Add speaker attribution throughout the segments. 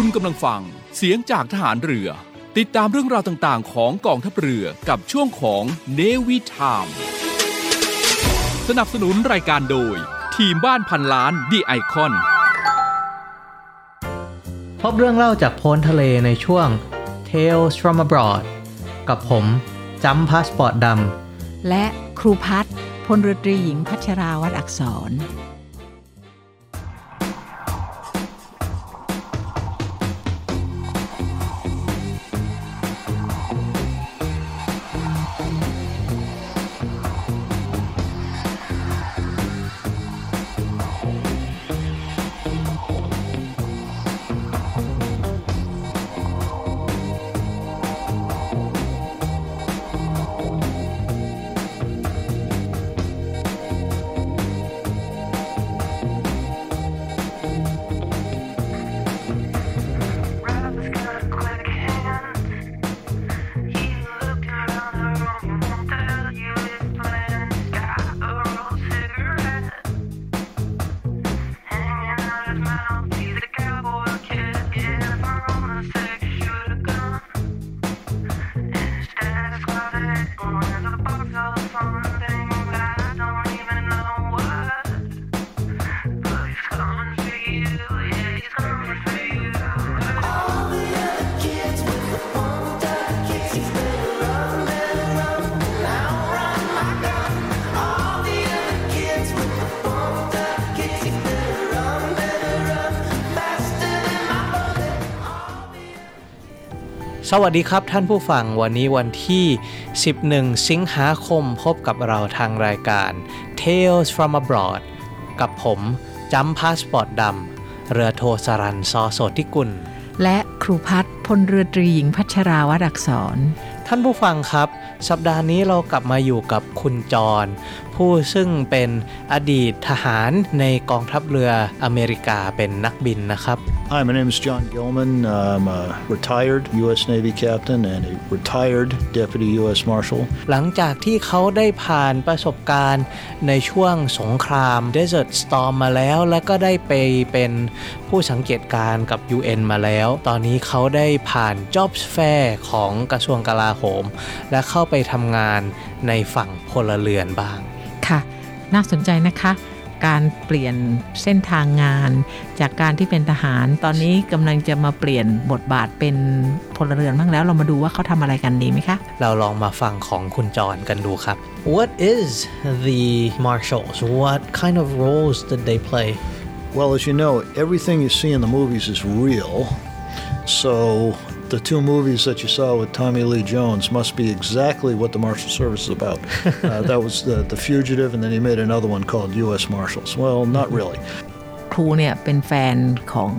Speaker 1: คุณกำลังฟัง เสียงจากทหารเรือ ติดตามเรื่องราวต่างๆ ของกองทัพเรือกับช่วงของเนวิทามสนับสนุนรายการโดย ทีมบ้านพันล้านดีไอคอน
Speaker 2: พบเรื่องเล่าจากโพ้นทะเลในช่วง Tales from abroad กับผมจำพาสปอร์ตด
Speaker 3: และครูพัฒน์พลเรือตรีหญิงพัชราวัดอักษร
Speaker 2: สวัสดีครับท่านผู้ฟังวันนี้วันที่ 11 สิงหาคมพบกับเราทางรายการ Tales from abroad กับผมจำพาสปอร์ตดำเรือโทสรันซอโสธิกุล
Speaker 3: และครูพัฒน์พลเรือตรีหญิงพัชราวัดอักษร
Speaker 2: ท่านผู้ฟังครับ สัปดาห์นี้เรากลับมาอยู่กับคุณจร ผู้ซึ่งเป็นอดีตทหารในกองทัพเรืออเมริกาเป็นนักบินนะครับ
Speaker 4: Hi, my name is John Gilman. I'm a retired U.S. Navy captain and a retired Deputy U.S. Marshal.
Speaker 2: หลังจากที่เขาได้ผ่านประสบการณ์ในช่วงสงคราม Desert Storm มาแล้ว แล้วก็ได้ไปเป็นผู้สังเกตการณ์กับ UN มาแล้ว ตอนนี้เขาได้ผ่าน Jobs Fair ของกระทรวงกลาโหม และเข้าไปทำงานในฝั่งพลเรือนบ้าง
Speaker 3: ค่ะ น่าสนใจนะคะ การเปลี่ยนเส้นทางงาน จากการที่เป็นทหาร ตอนนี้กำลังจะมาเปลี่ยนบทบาทเป็นพลเรือนบ้างแล้ว เรามาดูว่าเขาทำอะไรกันดีไหมคะ
Speaker 2: เราลองมาฟังของคุณจรกันดูครับ What is the marshals What kind of roles did they play
Speaker 4: Well, as you know, everything you see in the movies is real. So the two movies that you saw with Tommy Lee Jones must be exactly what the Marshal Service is about. uh, that was the, the Fugitive, and then he made another one called U.S. Marshals. Well, not really.
Speaker 3: ครูเนี่ยเป็นแฟนของ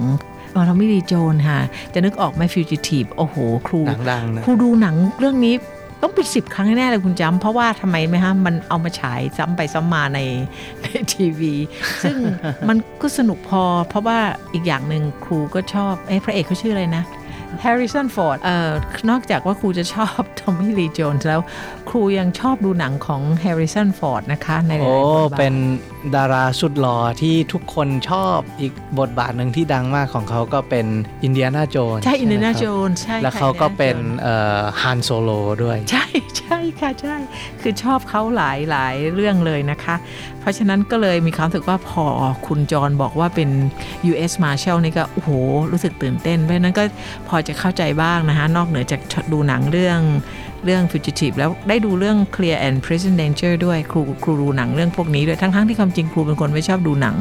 Speaker 3: ทอมมี่ลีโจนค่ะ จะนึกออกไหมฟิวจิทีฟโอ้โห ครู
Speaker 2: ดังๆนะ
Speaker 3: ครูดูหนังเรื่องนี้ต้องเป็นสิบครั้งแน่เลยคุณจำเพราะว่าทำไมไหมฮะมันเอามาฉายซ้ำไปซ้ำมาในในทีวี ซึ่งมันก็สนุกพอ เพราะว่าอีกอย่างหนึ่งครูก็ชอบไอ้พระเอกเขาชื่ออะไรนะ Harrison Ford เอ่อนอกจากว่าครูจะชอบทอมมี่ลีโจนส์แล้วครูยังชอบดูหนังของ Harrison Ford นะคะในหลาย
Speaker 2: โอ้
Speaker 3: ๆบทบาท
Speaker 2: เป็นดาราสุดหล่อที่ทุกคนชอบอีกบทบาทหนึ่งที่ดังมากของเขาก็เป็นอินเดียนาโจน
Speaker 3: ใช่อินเดียนาโจนใช่
Speaker 2: แล้ว
Speaker 3: ค่ะ
Speaker 2: เขาก็
Speaker 3: Indiana
Speaker 2: เป็น
Speaker 3: Jones
Speaker 2: ฮันโซโลด้วย
Speaker 3: ใช่ใช่ค่ะใช่ คือชอบเขาหลายหลายเรื่องเลยนะคะ เพราะฉะนั้นก็เลยมีความรู้สึกว่าพอคุณจรบอกว่าเป็น U.S. Marshal นี่ก็โอ้โหรู้สึกตื่นเต้นเพราะฉะนั้นก็พอจะเข้าใจบ้างนะคะ นอกเหนือจากดูหนังเรื่องเรื่อง Fugitive แล้วได้ดูเรื่อง Clear and Present Danger ด้วยครูครูดูหนังเรื่องพวกนี้ด้วยทั้งๆที่ความจริงครูเป็นคนไม่ชอบดูหนัง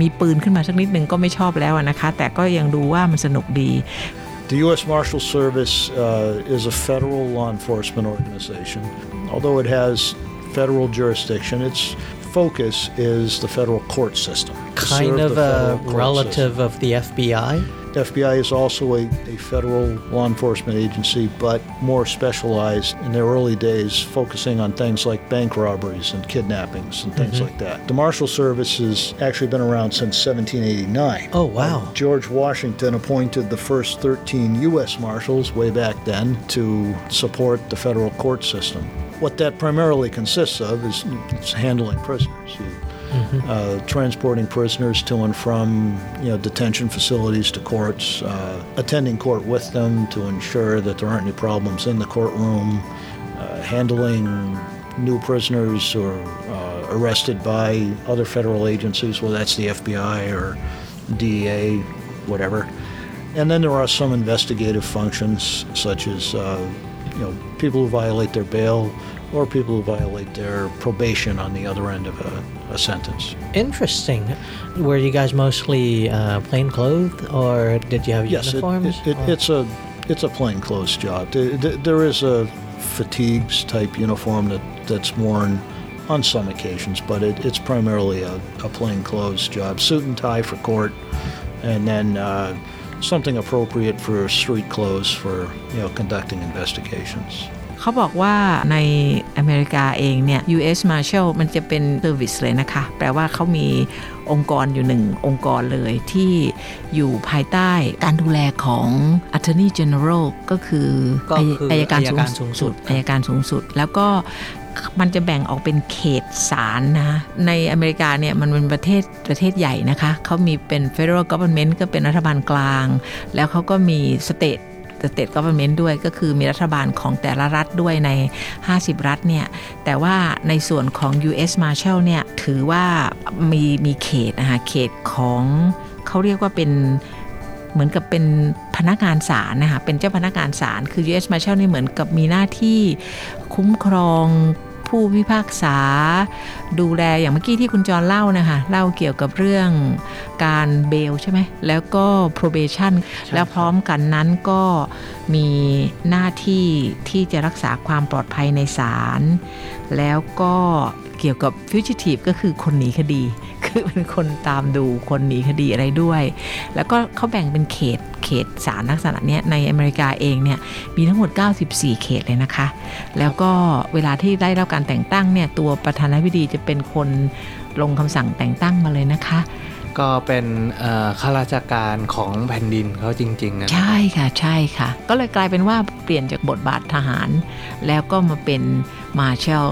Speaker 3: มีปืนขึ้นมาสักนิดนึงก็ไม่ชอบแล้วอะนะคะ แต่ก็ยังดูว่ามันสนุกดี
Speaker 4: The U.S. Marshal Service uh, is a federal law enforcement organization. Although it has federal jurisdiction, its focus is the federal court system. to
Speaker 2: kind
Speaker 4: serve
Speaker 2: of
Speaker 4: the
Speaker 2: a
Speaker 4: federal court
Speaker 2: relative
Speaker 4: system.
Speaker 2: of the FBI
Speaker 4: FBI is also a, a federal law enforcement agency, but more specialized in their early days, focusing on things like bank robberies and kidnappings and things like that. The Marshal Service has actually been around since 1789.
Speaker 2: Oh, wow.
Speaker 4: Uh, George Washington appointed the first 13 U.S. Marshals way back then to support the federal court system. What that primarily consists of is, is handling prisoners. You uh, transporting prisoners to and from you know detention facilities to courts, uh, attending court with them to ensure that there aren't any problems in the courtroom, uh, handling new prisoners or uh, arrested by other federal agencies, whether that's the FBI or DEA, whatever. And then there are some investigative functions, such as uh, you know people who violate their bail or people who violate their probation on the other end of a, a sentence.
Speaker 2: Interesting. Were you guys mostly uh, plain clothed, or did you have
Speaker 4: Yes,
Speaker 2: uniforms?
Speaker 4: it, it, it's a it's a plainclothes job. There is a fatigues type uniform that, that's worn on some occasions, but it, it's primarily a, a plainclothes job. Suit and tie for court, and then uh, something appropriate for street clothes for you know conducting investigations.
Speaker 3: เขาบอกว่าในอเมริกาเองเนี่ย U.S. Marshal มันจะเป็นเซอร์วิสเลยนะคะ แปลว่าเขามีองค์กรอยู่หนึ่งองค์กรเลยที่อยู่ภายใต้การดูแลของ Attorney General ก็คือ
Speaker 2: ก็คือ
Speaker 3: อายการ
Speaker 2: อัยการสู
Speaker 3: สู
Speaker 2: ง
Speaker 3: ง
Speaker 2: สุ
Speaker 3: สุ
Speaker 2: ด
Speaker 3: ดอายการสูงสุด แล้วก็มันจะแบ่งออกเป็นเขตศาลนะ ในอเมริกาเนี่ยมันเป็นประเทศประเทศใหญ่นะคะ เขามีเป็น federal government ก็เป็นรัฐบาลกลาง แล้วเขาก็มี state state government ด้วยก็คือมีรัฐบาลของแต่ละรัฐด้วยใน 50 รัฐเนี่ย แต่ว่าในส่วนของ U.S. Marshal เนี่ย ถือว่ามีมีเขตนะคะเขตของเขาเรียกว่าเป็นเหมือนกับเป็นพนักงานศาลนะคะเป็นเจ้าพนักงานศาลคือ U.S. Marshal นี่เหมือนกับมีหน้าที่คุ้มครอง ผู้พิพากษา ดูแลอย่างเมื่อกี้ที่คุณจรเล่านะคะเล่าเกี่ยวกับเรื่องการเบลใช่ไหมแล้วก็ probation แล้วพร้อมกันนั้นก็มีหน้าที่ที่จะรักษาความปลอดภัยในศาลแล้วก็เกี่ยวกับฟิวชิทีฟก็คือคนหนีคดี คือเป็นคนตามดูคนหนีคดีอะไรด้วย แล้วก็เขาแบ่งเป็นเขตเขตสารลักษณะเนี้ยในอเมริกาเองเนี่ยมีทั้งหมด 94 เขตเลยนะคะ แล้วก็เวลาที่ได้รับการแต่งตั้งเนี่ยตัวประธานาธิบดีจะเป็นคนลงคำสั่งแต่งตั้งมาเลยนะคะ
Speaker 2: ก็เป็นเอ่อข้าราชการของแผ่นดินเขาจริงๆนะ
Speaker 3: ใช่ค่ะใช่ค่ะ ก็เลยกลายเป็นว่าเปลี่ยนจากบทบาททหาร แล้วก็มาเป็นมาร์ช a l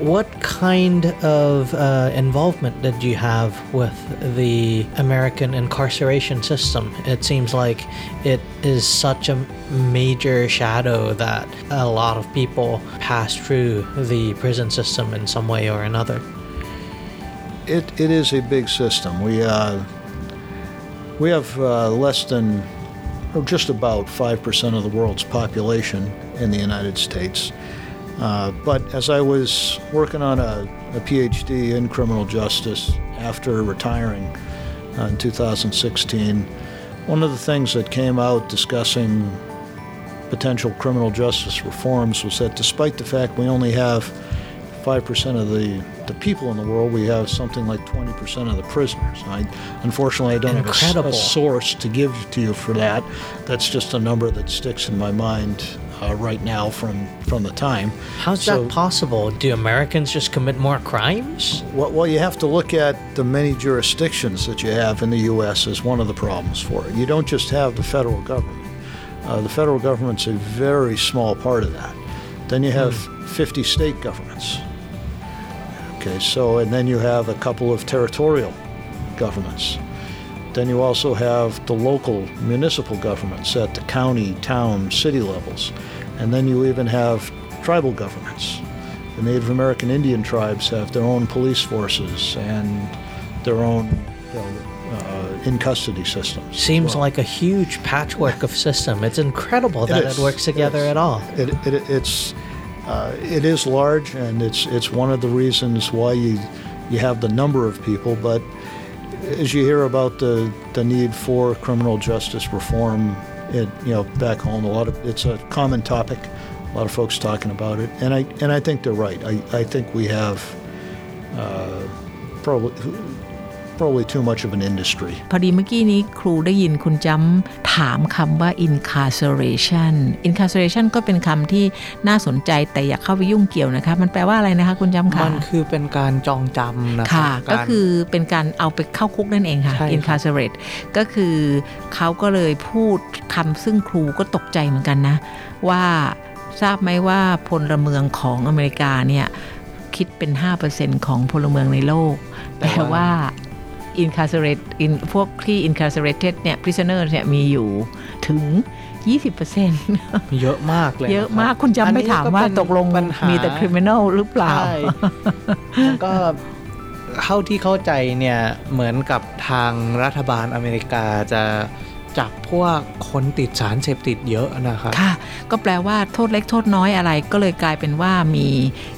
Speaker 2: What kind of uh, involvement did you have with the American incarceration system? It seems like it is such a major shadow that a lot of people pass through the prison system in some way or another.
Speaker 4: It, it is a big system. We uh, we have uh, less than, or just about five percent of the world's population in the United States. Uh, but as I was working on a, a PhD in criminal justice after retiring uh, in 2016, one of the things that came out discussing potential criminal justice reforms was that despite the fact we only have 5% of the, the people in the world, we have something like 20% of the prisoners. I, unfortunately, I don't have a,
Speaker 2: Incredible.
Speaker 4: source to give to you for that. That's just a number that sticks in my mind uh, right now from, from the time.
Speaker 2: How's
Speaker 4: So-
Speaker 2: that possible? Do Americans just commit more crimes?
Speaker 4: Well, well, you have to look at the many jurisdictions that you have in the U.S. as one of the problems for it. You don't just have the federal government. Uh, the federal government's a very small part of that. Then you have 50 state governments. Okay, so, and then you have a couple of territorial governments. Then you also have the local municipal governments at the county, town, city levels. And then you even have tribal governments. The Native American Indian tribes have their own police forces and their own you know, uh, in custody systems.
Speaker 2: Seems
Speaker 4: well.
Speaker 2: like a huge patchwork of system. It's incredible that it works together
Speaker 4: is.
Speaker 2: at all.
Speaker 4: It, it, it's uh, it is large, and it's it's one of the reasons why you you have the number of people. But as you hear about the the need for criminal justice reform, it you know back home, a lot of it's a common topic. A lot of folks talking about it, and I and I think they're right. I, I think we have uh, probably probably too much of an industry.
Speaker 3: พอดีเมื่อกี้นี้ครูได้ยินคุณจำถามคำว่า incarceration incarceration ก็เป็นคำที่น่าสนใจแต่อย่าเข้าไปยุ่งเกี่ยวนะคะมันแปลว่าอะไรนะคะคุณจำค่ะ
Speaker 2: มันคือเป็นการจองจำนะ
Speaker 3: ค่ะ
Speaker 2: รับ
Speaker 3: ก็คือเป็นการเอาไปเข้าคุกนั่นเองค่ะ
Speaker 2: ใช่ครับ
Speaker 3: incarcerate ก็คือเขาก็เลยพูดคำซึ่งครูก็ตกใจเหมือนกันนะ ว่าทราบไหมว่าพลเมืองของอเมริกาเนี่ยคิดเป็น 5%ของพลเมืองในโลก
Speaker 2: แต่
Speaker 3: แต่
Speaker 2: ว่า
Speaker 3: ว่า incarcerate in พวกที่ incarcerated เนี่ย prisoner เนี่ยมีอยู่ถึง 20%
Speaker 2: เยอะมากเลย
Speaker 3: เยอะ
Speaker 2: นรับ
Speaker 3: มากคุณจำไม่ถามว่า
Speaker 2: อันนี้
Speaker 3: ตกลง
Speaker 2: เป็นปัญหา
Speaker 3: มีแต่ criminal หรือเปล่า
Speaker 2: ใช่มันก็เท่าที่เข้าใจเนี่ยเหมือนกับทางรัฐบาลอเมริกาจะจับพวกคนติดสารเสพติดเยอะนะครับ
Speaker 3: ค่ะ ก็แปลว่าโทษเล็กโทษน้อยอะไร ก็เลยกลายเป็นว่ามี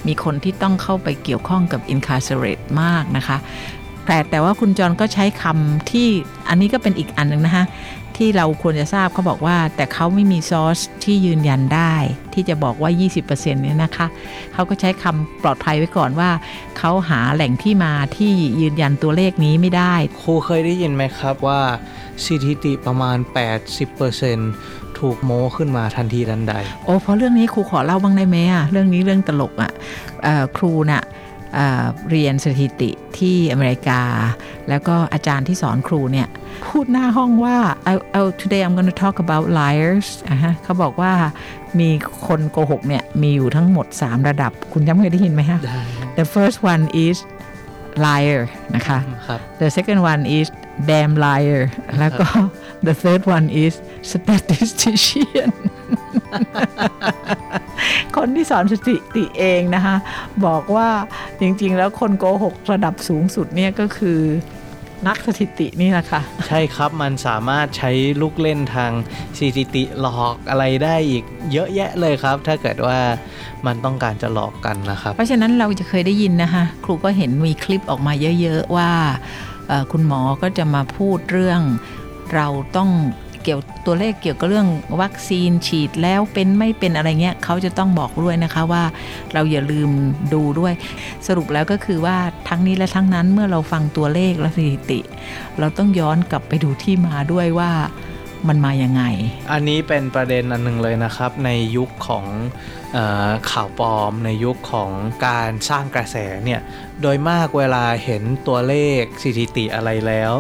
Speaker 3: มีคนที่ต้องเข้าไปเกี่ยวข้องกับ incarcerate มากนะคะ แต่แต่ว่าคุณจรก็ใช้คำที่อันนี้ก็เป็นอีกอันหนึ่งนะคะที่เราควรจะทราบเขาบอกว่า แต่เขาไม่มีซอสที่ยืนยันได้ ที่จะบอกว่า 20%เนี่ยนะคะเขาก็ใช้คำปลอดภัยไว้ก่อนว่า เขาหาแหล่งที่มาที่ยืนยันตัวเลขนี้ไม่ได้
Speaker 2: ครูเคยได้ยินไหมครับว่าสถิติประมาณ 80%ถูกโม้ขึ้นมาทันทีทันใด
Speaker 3: โอ้เพราะเรื่องนี้ครูขอเล่าบ้างได้ไหมอะเรื่องนี้เรื่องตลกอะเอะครูน่ะเอ่อ เรียนสถิติที่อเมริกา แล้วก็อาจารย์ที่สอนครูเนี่ย พูดหน้าห้องว่า I, I, today I'm going to talk about liars อะฮะเขาบอกว่ามีคนโกหกเนี่ย มีอยู่ทั้งหมด 3 ระดับ คุณจำเคยได้ยินไหมฮะ The first one is liar นะคะ
Speaker 2: ครับ
Speaker 3: The second one is damn liar แล้วก็ the third one is statistician คนที่สอนสถิติเองนะคะบอกว่าจริงๆ แล้วคนโกหกระดับสูงสุดเนี่ยก็คือนักสถิตินี่แหละค่ะ
Speaker 2: ใช่ครับมันสามารถใช้ลูกเล่นทางสถิติหลอกอะไรได้อีกเยอะแยะเลยครับ ถ้าเกิดว่ามันต้องการจะหลอกกันนะครับ
Speaker 3: เพราะฉะนั้นเราจะเคยได้ยินนะคะ ครูก็เห็นมีคลิปออกมาเยอะ ๆ ว่าเอ่อ คุณหมอก็จะมาพูดเรื่อง เราต้องเกี่ยวตัวเลขเกี่ยวกับเรื่องวัคซีนฉีดแล้วเป็นไม่เป็นอะไรเงี้ยเขาจะต้องบอกด้วยนะคะว่า เราอย่าลืมดูด้วย สรุปแล้วก็คือว่าทั้งนี้และทั้งนั้นเมื่อเราฟังตัวเลขและสถิติ เราต้องย้อนกลับไปดูที่มาด้วยว่า มันมายังไง
Speaker 2: อันนี้เป็นประเด็นอันหนึ่งเลยนะครับ ในยุคของออข่าวปลอม ในยุคของการสร้างกระแสเนี่ยโดยมากเวลาเห็นตัวเลขสถิติอะไรแล้ว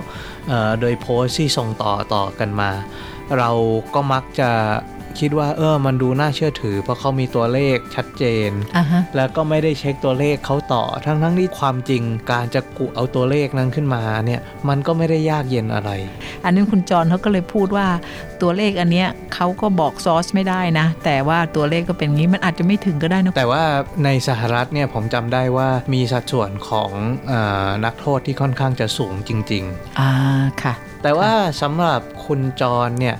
Speaker 2: โดยโพสต์ที่ส่งต่อต่อกันมา เราก็มักจะ คิดว่าเออมันดูน่าเชื่อถือ เพราะเขามีตัวเลขชัดเจน
Speaker 3: อะฮะ
Speaker 2: แล้วก็ไม่ได้เช็คตัวเลขเขาต่อ ทั้งทั้งๆที่ความจริงการจะกุเอาตัวเลขนั้นขึ้นมาเนี่ยมันก็ไม่ได้ยากเย็นอะไร
Speaker 3: อันนี้คุณจรเขาก็เลยพูดว่าตัวเลขอันเนี้ยเขาก็บอกซอสไม่ได้นะ แต่ว่าตัวเลขก็เป็นงี้มันอาจจะไม่ถึงก็ได้นะ
Speaker 2: แต่ว่าในสหรัฐเนี่ยผมจำได้ว่ามีสัดส่วนของเออนักโทษที่ค่อนข้างจะสูงจริง
Speaker 3: อ่าค่ะ
Speaker 2: ๆแต่ว่าสำหรับคุณจรเนี่ย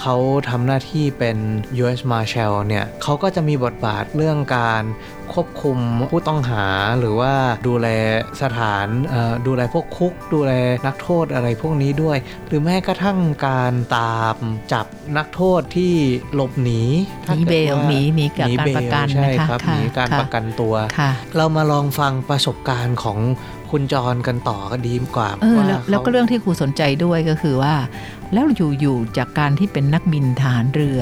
Speaker 2: เขาทำหน้าที่เป็น U.S. Marshal เนี่ยเขาก็จะมีบทบาทเรื่องการควบคุมผู้ต้องหาหรือว่าดูแลสถานเอ่อดูแลพวกคุก ดูแลนักโทษอะไรพวกนี้ด้วย หรือแม้กระทั่งการตามจับนักโทษที่หลบหนี
Speaker 3: หนีเบล
Speaker 2: ถ้ากิดว่า
Speaker 3: หนีหนีกับการประกัน
Speaker 2: ใช่
Speaker 3: นะคะ
Speaker 2: ครับ
Speaker 3: ค่ะ
Speaker 2: หนีการ
Speaker 3: ค่ะ
Speaker 2: ประกันตัว
Speaker 3: ค่ะ
Speaker 2: เรามาลองฟังประสบการณ์ของ คุณจรกันต่อก็ดีกว่า
Speaker 3: เออ
Speaker 2: ว่า
Speaker 3: แล้วแล้วก็
Speaker 2: ขา
Speaker 3: เรื่องที่ครูสนใจด้วยก็คือว่า แล้วอยู่ๆจากการที่เป็นนักบินทหารเรือ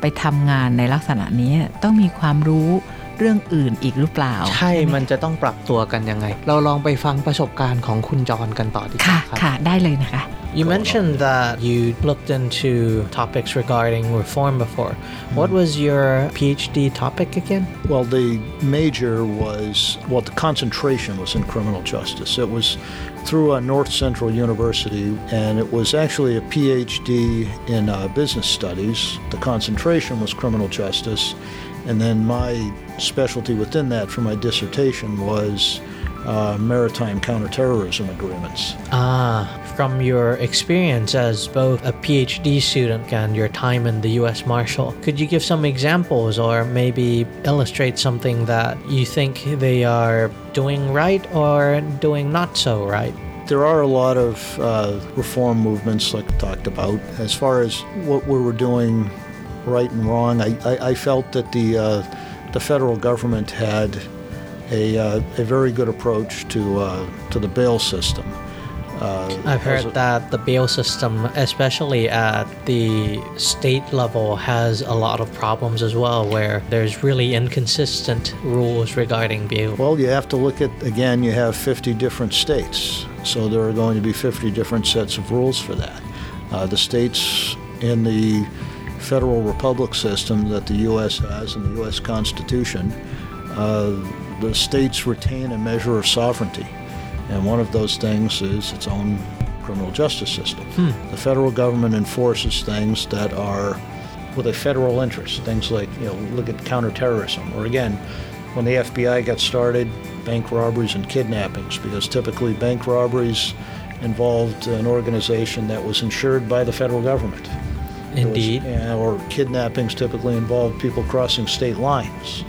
Speaker 3: ไปทำงานในลักษณะนี้ต้องมีความรู้เรื่องอื่นอีกหรือเปล่า
Speaker 2: ใช่
Speaker 3: ไห
Speaker 2: มันจะต้องปรับตัวกันยังไง เราลองไปฟังประสบการณ์ของคุณจรกันต่อดีก
Speaker 3: ค่ะ
Speaker 2: ว่าครับ
Speaker 3: ค่ะ ได้เลยนะคะ
Speaker 2: You mentioned that you looked into topics regarding reform before. What was your PhD topic again?
Speaker 4: Well, the major was, well, the concentration was in criminal justice. It was through a North Central University, and it was actually a PhD in uh, business studies. The concentration was criminal justice. And then my specialty within that for my dissertation was uh, maritime counterterrorism agreements.
Speaker 5: Ah, from your experience as both a PhD student and your time in the US Marshal, could you give some examples or maybe illustrate something that you think they are doing right or doing not so right?
Speaker 4: There are a lot of uh, reform movements, like I talked about. As far as what we were doing right and wrong, I, I, I felt that the uh, the federal government had a, uh, a very good approach to uh, to the bail system. Uh,
Speaker 5: I've heard that the bail system, especially at the state level, has a lot of problems as well, where there's really inconsistent rules regarding bail.
Speaker 4: Well, you have to look at again. You have 50 different states, so there are going to be 50 different sets of rules for that. Uh, the states in the federal republic system that the U.S. has in the U.S. Constitution, uh, the states retain a measure of sovereignty, and one of those things is its own criminal justice system. Hmm. The federal government enforces things that are with a federal interest. Things like, you know, look at counterterrorism, or again, when the FBI got started, bank robberies and kidnappings, because typically bank robberies involved an organization that was insured by the federal government. There was-
Speaker 5: Indeed.
Speaker 4: or kidnappings typically involved people crossing state lines.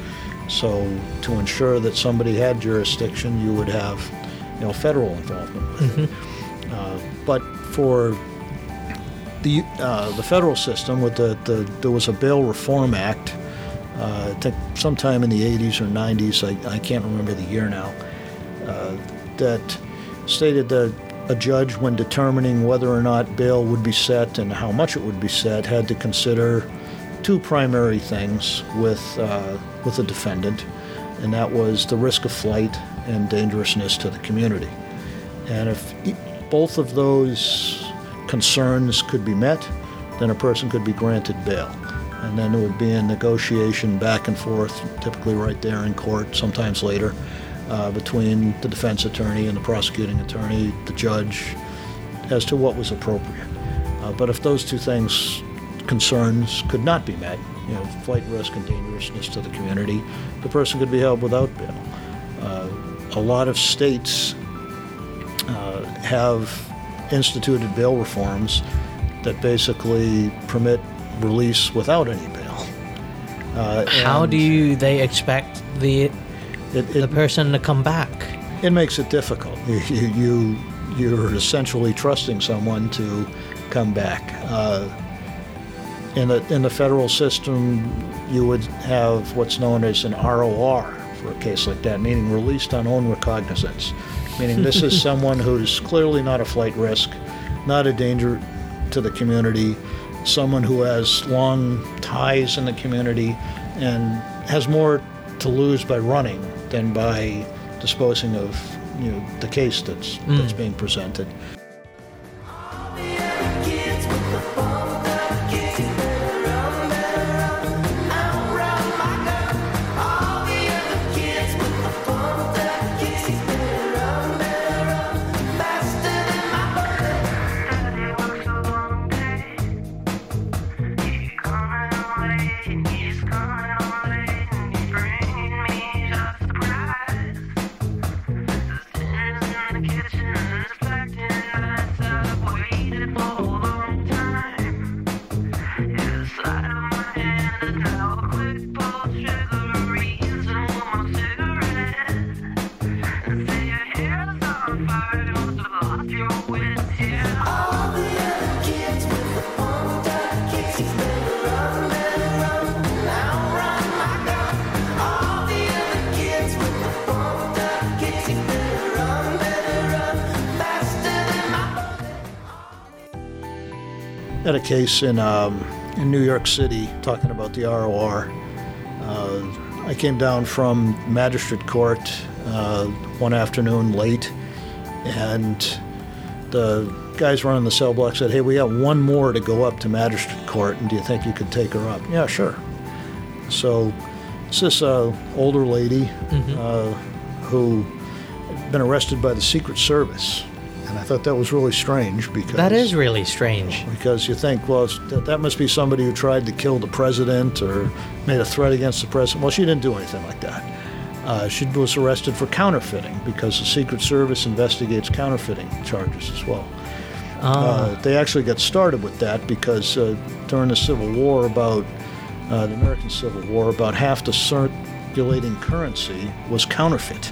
Speaker 4: So to ensure that somebody had jurisdiction, you would have, you know, federal involvement with it. Uh, but for the uh, the federal system, with the, the there was a Bail Reform Act. Uh, I think sometime in the 80s or 90s, I, I can't remember the year now, uh, that stated that a judge, when determining whether or not bail would be set and how much it would be set, had to consider two primary things with uh, with the defendant, and that was the risk of flight and dangerousness to the community. And if both of those concerns could be met, then a person could be granted bail. And then it would be a negotiation back and forth, typically right there in court, sometimes later, uh, between the defense attorney and the prosecuting attorney, the judge, as to what was appropriate. Uh, but if those two things, concerns, could not be met, you know, flight risk and dangerousness to the community, the person could be held without bail. Uh, a lot of states uh, have instituted bail reforms that basically permit release without any bail. Uh,
Speaker 5: How do you, they expect the
Speaker 4: it,
Speaker 5: the person to come back?
Speaker 4: it makes it difficult. You, you you're essentially trusting someone to come back. Uh, in the in the federal system, you would have what's known as an ROR for a case like that, meaning released on own recognizance, meaning this is someone who's clearly not a flight risk, not a danger to the community, someone who has long ties in the community, and has more to lose by running than by disposing of you know the case that's that's mm. being presented. Case in um, in New York City talking about the ROR. Uh, I came down from magistrate court uh, one afternoon late, and the guys running the cell block said, "Hey, we got one more to go up to magistrate court, and do you think you could take her up?" Yeah, sure. So it's this uh, older lady uh, who had been arrested by the Secret Service, and I thought that was really strange because
Speaker 5: That is really strange.
Speaker 4: because you think, well, that, that must be somebody who tried to kill the president or made a threat against the president. Well, she didn't do anything like that. Uh, she was arrested for counterfeiting because the Secret Service investigates counterfeiting charges as well. Uh, they actually got started with that because uh, during the Civil War, about uh, the American Civil War, about half the circulating currency was counterfeit.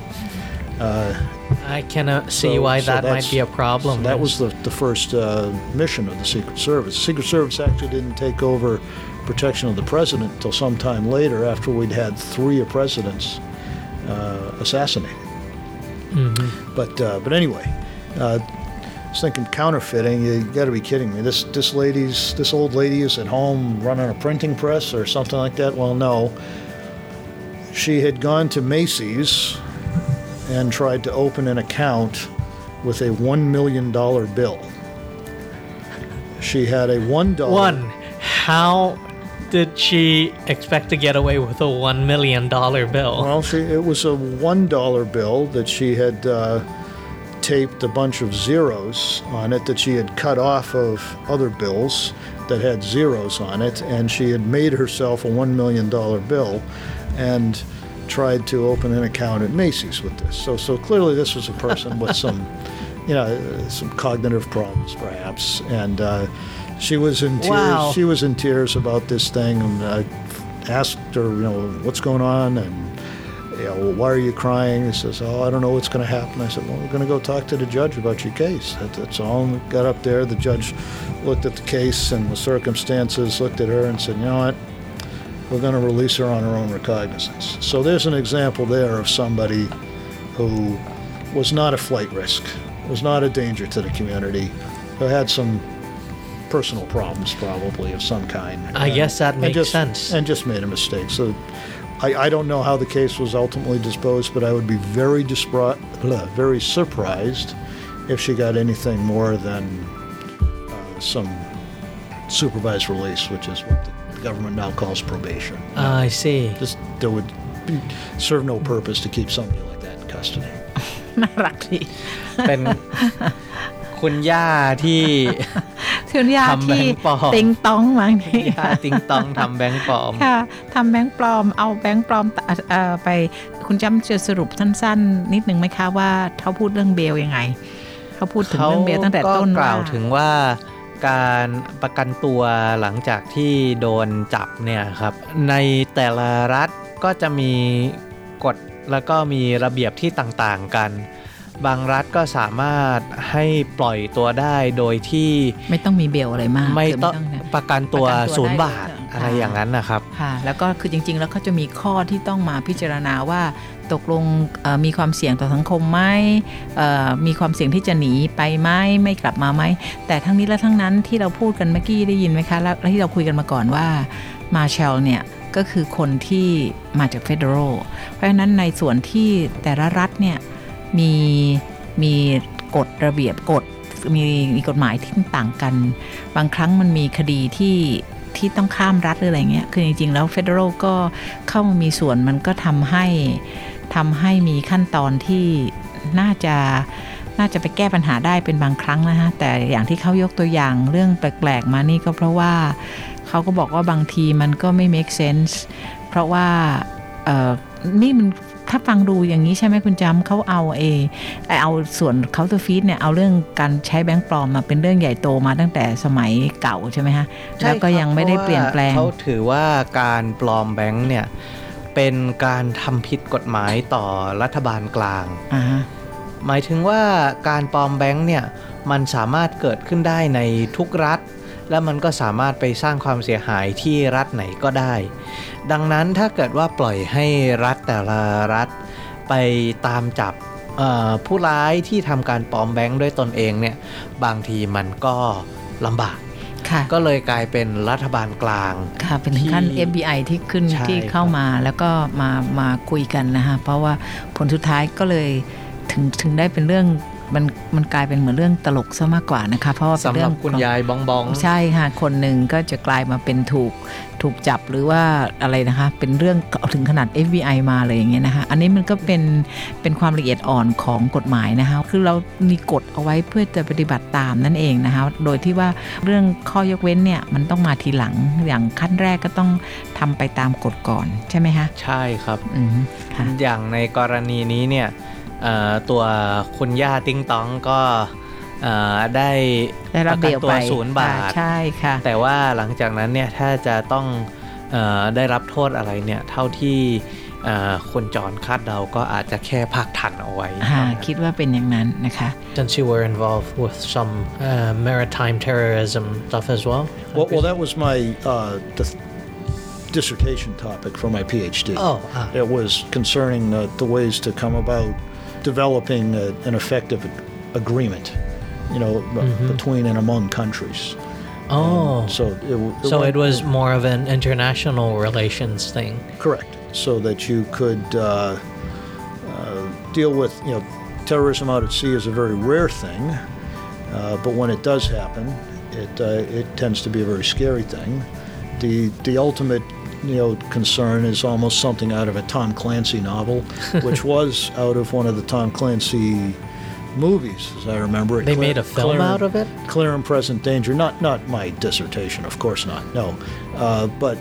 Speaker 5: I cannot see
Speaker 4: So-
Speaker 5: why
Speaker 4: so
Speaker 5: that might be a problem.
Speaker 4: so that was the, the first uh, mission of the Secret Service. Secret Service actually didn't take over protection of the president until sometime later after we'd had three presidents uh, assassinated. But, uh, but anyway, uh, I was thinking counterfeiting. You got to be kidding me. This this lady's this old lady is at home running a printing press or something like that. Well, no. She had gone to Macy's and tried to open an account with a one million dollar bill. She had a one dollar.
Speaker 5: One, how
Speaker 2: did she expect to get away with a $1 million bill?
Speaker 4: Well, she, it was a one dollar bill that she had uh, taped a bunch of zeros on it that she had cut off of other bills that had zeros on it, and she had made herself a one million dollar bill, and tried to open an account at Macy's with this. So, so clearly, this was a person with some, you know, some cognitive problems, perhaps, and. Uh, she was in tears.
Speaker 2: Wow.
Speaker 4: She was in tears about this thing, and I asked her, you know, what's going on, and you know, well, why are you crying? He says, oh, I don't know what's going to happen. I said, well, we're going to go talk to the judge about your case. That, that's all. And we got up there. The judge looked at the case and the circumstances, looked at her and said, you know what? We're going to release her on her own recognizance. So there's an example there of somebody who was not a flight risk, was not a danger to the community, who had some personal problems probably of some kind.
Speaker 2: I guess that
Speaker 4: and
Speaker 2: makes
Speaker 4: just,
Speaker 2: sense.
Speaker 4: And just made a mistake. So I, I don't know how the case was ultimately disposed, but I would be very blah, very surprised if she got anything more than uh, some supervised release, which is what the government now calls probation.
Speaker 2: I see.
Speaker 4: Just there would be, serve no purpose to keep somebody like that in custody.
Speaker 3: น่ารักดี
Speaker 2: เป็นคุณย่าที่
Speaker 3: คุณย่า
Speaker 2: ทำแบง
Speaker 3: ที่
Speaker 2: ค์ปลอม
Speaker 3: ติงต้องบางที
Speaker 2: ย่าติงตองทำแบงค์ปลอม
Speaker 3: ค่ะทำแบงค์ปลอม เอาแบงค์ปลอมเอ่อเอ่อไปคุณจำจะสรุปสั้น ๆ นิดนึงไหมคะว่าเขาพูดเรื่องเบลยังไง เขาพูดถึงเรื่องเบลตั้งแต่ต้น
Speaker 2: เขาก็กล่าว
Speaker 3: ว่า
Speaker 2: ถึงว่า การประกันตัวหลังจากที่โดนจับเนี่ยครับในแต่ละรัฐก็จะมีกฎแล้วก็มีระเบียบที่ต่างๆกัน บางรัฐก็สามารถให้ปล่อยตัวได้โดยที่
Speaker 3: ไม่ต้องมีเบลอะไรมาก
Speaker 2: ไม่
Speaker 3: คือ
Speaker 2: ต้อง
Speaker 3: นะ
Speaker 2: ประกันตัว
Speaker 3: ประกันตัว
Speaker 2: ศูนย์
Speaker 3: ได้
Speaker 2: บาท
Speaker 3: เลย
Speaker 2: อะไร
Speaker 3: ค่ะ
Speaker 2: อย่างนั้นนะครับ
Speaker 3: ค่ะแล้วก็คือจริง ๆ แล้วเขาจะมีข้อที่ต้องมาพิจารณาว่า ตกลงมีความเสี่ยงต่อสังคมไหมมีความเสี่ยงที่จะหนีไปไหมไม่กลับมาไหมแต่ทั้งนี้และทั้งนั้นที่เราพูดกันเมื่อกี้ได้ยินไหมคะแล้วแล้วที่เราคุยกันมาก่อนว่ามาเชลเนี่ยก็คือคนที่มาจากเฟเดอรัลเพราะฉะนั้นในส่วนที่แต่ละรัฐเนี่ยมีมีกฎระเบียบกฎมีมีกฎหมายที่ต่างกัน บางครั้งมันมีคดีที่ที่ต้องข้ามรัฐหรืออะไรเงี้ย คือจริงๆ แล้วเฟ d อรัลก็เข้ามามีส่วนมันก็ทำให้ ทำให้มีขั้นตอนที่น่าจะน่าจะไปแก้ปัญหาได้เป็นบางครั้งนะฮะ แต่อย่างที่เขายกตัวอย่างเรื่องแปลก ๆ มานี่ก็เพราะว่าเขาก็บอกว่าบางทีมันก็ไม่ make sense เพราะว่าเออนี่มันถ้าฟังดูอย่างนี้ใช่ไหมคุณจำเขาเอาเออเอาส่วนเคาน์เตอร์ฟีดเนี่ยเอาเรื่องการใช้แบงก์ปลอมมาเป็นเรื่องใหญ่โตมาตั้งแต่สมัยเก่าใช่ไหมฮะ แล้วก็ยังไม่ได้เปลี่ยนแปลง
Speaker 2: เขาถือว่าการปลอมแบงค์เนี่ย เป็นการทำผิดกฎหมายต่อรัฐบาลกลาง
Speaker 3: อ่าฮะ
Speaker 2: หมายถึงว่าการปลอมแบงค์เนี่ยมันสามารถเกิดขึ้นได้ในทุกรัฐ และมันก็สามารถไปสร้างความเสียหายที่รัฐไหนก็ได้ ดังนั้นถ้าเกิดว่าปล่อยให้รัฐแต่ละรัฐไปตามจับเอ่อผู้ร้ายที่ทำการปลอมแบงค์ด้วยตนเองเนี่ยบางทีมันก็ลำบาก
Speaker 3: ค่ะ
Speaker 2: ก็เลยกลายเป็นรัฐบาลกลาง
Speaker 3: ค่ะ เป็นถึงขั้น
Speaker 2: ที่
Speaker 3: FBI ที่ขึ้น
Speaker 2: ใช่
Speaker 3: ที่เข้ามาแล้วก็มามาคุยกันนะฮะเพราะว่าผลสุดท้ายก็เลยถึงถึงได้เป็นเรื่อง มันมันกลายเป็นเหมือนเรื่องตลกซะมากกว่านะคะ เพราะว่าเป็น
Speaker 2: สำห
Speaker 3: เรื่
Speaker 2: รั
Speaker 3: อบง
Speaker 2: คุณ
Speaker 3: ของ
Speaker 2: ยายบองบอง
Speaker 3: ใช่ค่ะ คนหนึ่งก็จะกลายมาเป็นถูกถูกจับหรือว่าอะไรนะคะ เป็นเรื่องเอาถึงขนาด FBI มาเลยอย่างเงี้ยนะคะ อันนี้มันก็เป็นเป็นความละเอียดอ่อนของกฎหมายนะคะ คือเรามีกฎเอาไว้เพื่อจะปฏิบัติตามนั่นเองนะคะ โดยที่ว่าเรื่องข้อยกเว้นเนี่ยมันต้องมาทีหลังอย่างขั้นแรกก็ต้องทำไปตามกฎก่อนใช่ไหมคะ
Speaker 2: ใช่ครับ
Speaker 3: อืมค่ะ
Speaker 2: อย่างในกรณีนี้เนี่ยเอ่อ ตัวคุณย่าติ้งตองก็เอ่อได้
Speaker 3: ได้รับ
Speaker 2: ป
Speaker 3: เบ
Speaker 2: ระกัน
Speaker 3: ล
Speaker 2: ตัว
Speaker 3: ไป
Speaker 2: ศูนย์บาท
Speaker 3: ค่ะใช่ค่ะ
Speaker 2: แต่ว่าหลังจากนั้นเนี่ยถ้าจะต้องเออได้รับโทษอะไรเนี่ยเท่าที่เอ่อคนจรคาดเดาก็อาจจะแค่พักทันเอาไว้
Speaker 3: ค่ะคิดว่าเป็นอย่างนั้นนะคะ
Speaker 2: Since you were involved with some uh, maritime terrorism stuff as well
Speaker 4: Well, well that was my uh, dis- dissertation topic for my PhD.
Speaker 2: Oh, ah.
Speaker 4: It was concerning uh, the ways to come about developing a, an effective agreement, you know, b- between and among countries.
Speaker 2: oh
Speaker 4: And so it, w-
Speaker 2: so it was more of an international relations thing
Speaker 4: correct, so that you could uh, uh, deal with, you know, terrorism out at sea is a very rare thing, uh, but when it does happen, it uh, it tends to be a very scary thing. the the ultimate you know concern is almost something out of a Tom Clancy novel, which was out of one of the Tom Clancy movies, as I remember it.
Speaker 2: They made a film out of it?
Speaker 4: Clear and present danger. Not not my dissertation, of course not. No, uh, but.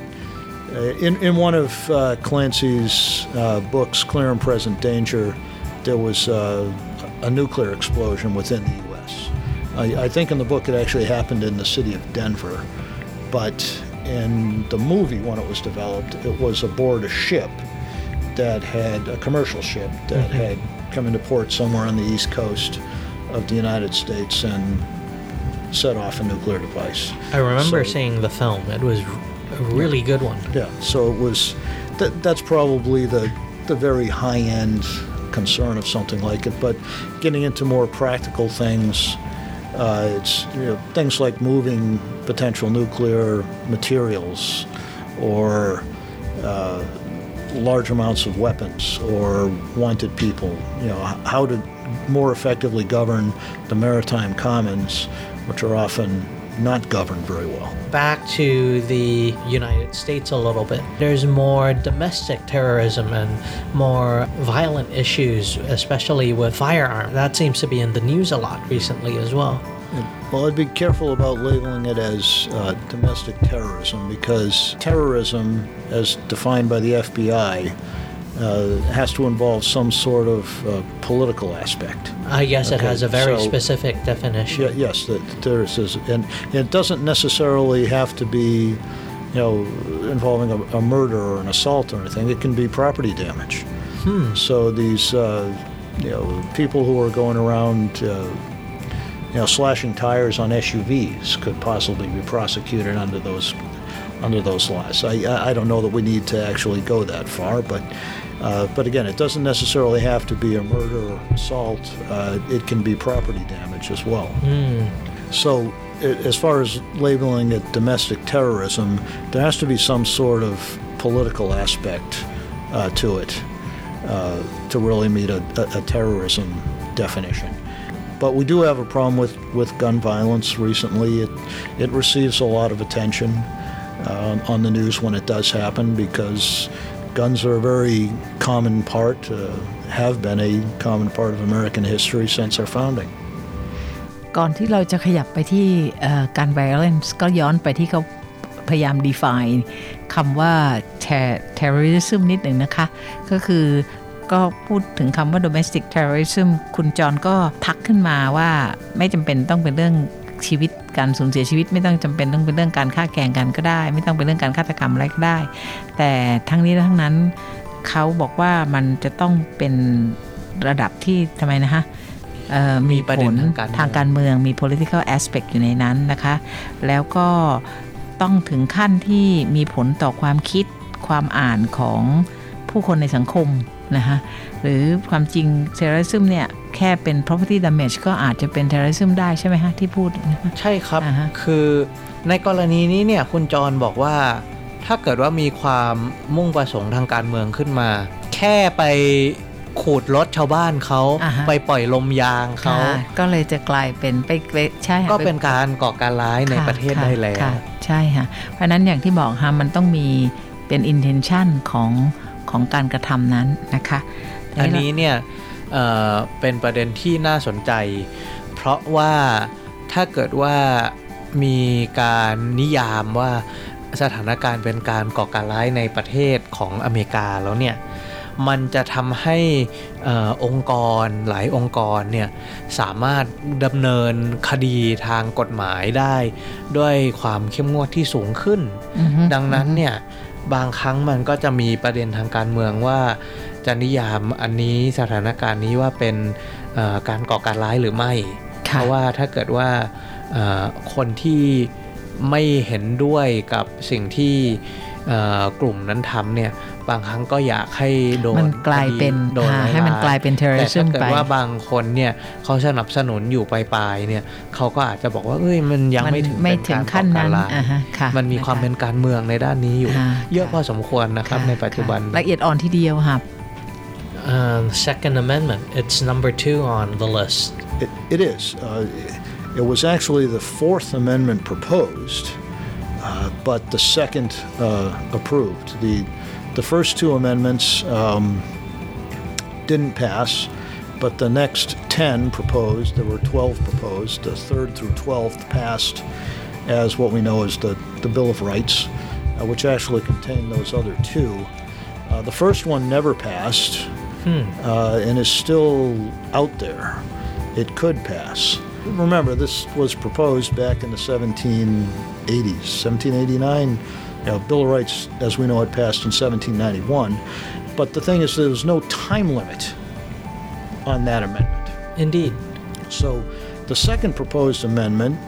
Speaker 4: Uh, in, in one of uh, Clancy's uh, books, Clear and Present Danger, there was uh, a nuclear explosion within the U.S. I, I think in the book it actually happened in the city of Denver, but in the movie when it was developed, it was aboard a ship that had a commercial ship that mm-hmm. had come into port somewhere on the east coast of the United States and set off a nuclear device.
Speaker 2: I remember
Speaker 4: So-
Speaker 2: seeing the film. It was a really good one.
Speaker 4: Yeah, so it was. That, that's probably the the very high end concern of something like it. But getting into more practical things, uh, it's you know, things like moving potential nuclear materials, or uh, large amounts of weapons, or wanted people. You know, how to more effectively govern the maritime commons, which are often not governed very well.
Speaker 2: Back to the United States a little bit. There's more domestic terrorism and more violent issues, especially with firearms. That seems to be in the news a lot recently as well.
Speaker 4: Well, I'd be careful about labeling it as uh, domestic terrorism because terrorism, as defined by the FBI, uh, has to involve some sort of uh, political aspect.
Speaker 2: I guess it has a very
Speaker 4: so-
Speaker 2: specific definition.
Speaker 4: Yeah, yes, that there is, and it doesn't necessarily have to be, you know, involving a, a murder or an assault or anything. It can be property damage. So these, uh, you know, people who are going around, uh, you know, slashing tires on SUVs could possibly be prosecuted under those under those laws. I, I don't know that we need to actually go that far, but uh, but again, it doesn't necessarily have to be a murder or assault. Uh, it can be property damage as well. So, a- as far as labeling it domestic terrorism, there has to be some sort of political aspect uh, to it uh, to really meet a, a, a terrorism definition. But we do have a problem with, with gun violence recently. It, it receives a lot of attention uh, on the news when it does happen because guns are a very common part, uh, have been a common part of American history since our founding.
Speaker 3: ก่อนที่เราจะขยับไปที่การ violence ก็ย้อนไปที่เขาพยายาม define คำว่า terrorism นิดหนึ่งนะคะ ก็คือก็พูดถึงคำว่า domestic terrorism คุณจรก็ทักขึ้นมาว่าไม่จำเป็นต้องเป็นเรื่อง ชีวิตการสูญเสียชีวิตไม่ต้องจำเป็นต้องเป็นเรื่องการฆ่าแกล้งกันก็ได้ ไม่ต้องเป็นเรื่องการฆาตกรรมอะไรก็ได้ แต่ทั้งนี้และทั้งนั้นเขาบอกว่ามันจะต้องเป็นระดับที่ทำไมนะคะเอ่อมี
Speaker 2: มีประ
Speaker 3: ผ
Speaker 2: เด็น
Speaker 3: ล
Speaker 2: ทางการเมือง
Speaker 3: ทางการเมืองมี political aspect อยู่ในนั้นนะคะ แล้วก็ต้องถึงขั้นที่มีผลต่อความคิดความอ่านของผู้คนในสังคมนะคะหรือความจริง terrorism เนี่ยแค่เป็น property damage ก็อาจจะเป็น terrorism ได้ใช่ไหมฮะที่พูดนะคะ
Speaker 2: ใช่ครับ
Speaker 3: อ่าฮะ
Speaker 2: คือในกรณีนี้เนี่ยคุณจรบอกว่า ถ้าเกิดว่ามีความมุ่งประสงค์ทางการเมืองขึ้นมา แค่ไปขูดรถชาวบ้านเขา
Speaker 3: อ่าฮะ
Speaker 2: ไปปล่อยลมยางเขา
Speaker 3: ค่ะก็เลยจะกลายเป็นไปไปใช่ค่ะ
Speaker 2: ก็เป็นการก่อการร้ายใน
Speaker 3: ค่
Speaker 2: ประเทศ
Speaker 3: ค่
Speaker 2: ได้แล้ว
Speaker 3: ค่ะใช่ค่ะเพราะฉะนั้นอย่างที่บอกค่ะมันต้องมีเป็น intention ของ ของการกระทำนั้นนะคะ
Speaker 2: อันนี้เนี่ยเอ่อเป็นประเด็นที่น่าสนใจ เพราะว่าถ้าเกิดว่ามีการนิยามว่าสถานการณ์เป็นการก่อการร้ายในประเทศของอเมริกาแล้วเนี่ยมันจะทำให้เออองค์กรหลายองค์กรเนี่ยสามารถดำเนินคดีทางกฎหมายได้ ด้วยความเข้มงวดที่สูงขึ้น
Speaker 3: อือฮึ
Speaker 2: ดังนั้นเนี่ย บางครั้งมันก็จะมีประเด็นทางการเมืองว่าจะนิยามอันนี้สถานการณ์นี้ว่าเป็นเอ่อการก่อการร้ายหรือไม่ เพ
Speaker 3: ค่ะ
Speaker 2: ราะว่าถ้าเกิดว่าเอ่อคนที่ไม่เห็นด้วยกับสิ่งที่เอ่อกลุ่มนั้นทำเนี่ย บางครั้งก็อยากให้โดน
Speaker 3: มันกลายเป็น
Speaker 2: คดีโดน
Speaker 3: อ่า
Speaker 2: ร้
Speaker 3: ให้มันกลายเป็น
Speaker 2: แต่
Speaker 3: terrorism
Speaker 2: ถ้าเกิด
Speaker 3: ไป
Speaker 2: ว่าบางคนเนี่ยเขาสนับสนุนอยู่ปลายๆเนี่ยเขาก็อาจจะบอกว่าเอ้ยมันยังไม่ถึง
Speaker 3: ไม่
Speaker 2: เป็น
Speaker 3: ถึง
Speaker 2: การ
Speaker 3: ขั้น
Speaker 2: ก่อ
Speaker 3: นั้
Speaker 2: กานรร้าย
Speaker 3: อ่าฮะค่ะ
Speaker 2: มันมีความะะเป็นการเมืองในด้านนี้อยู่
Speaker 3: อ่า
Speaker 2: เยอะ
Speaker 3: ค่ะ
Speaker 2: พอสมควรนะครับ
Speaker 3: ค่ะ
Speaker 2: ในปัจจุบัน
Speaker 3: ค่ะละเอียดอ่อนทีเดียวค่ะ
Speaker 2: Um, Second Amendment it's number two on the list
Speaker 4: It, it is. Uh, it was actually the Fourth Amendment proposed uh, but the second uh, approved. The, the first two amendments um, didn't pass, but the next 10 proposed, there were 12 proposed, the third through 12th passed as what we know as the, the Bill of Rights, uh, which actually contained those other two. Uh, the first one never passed uh, and is still out there. It could pass. Remember, this was proposed back in the 1780s, 1789. You know, Bill of Rights, as we know it, passed in 1791. But the thing is, there was no time limit on that amendment.
Speaker 5: Indeed.
Speaker 4: So the second proposed amendment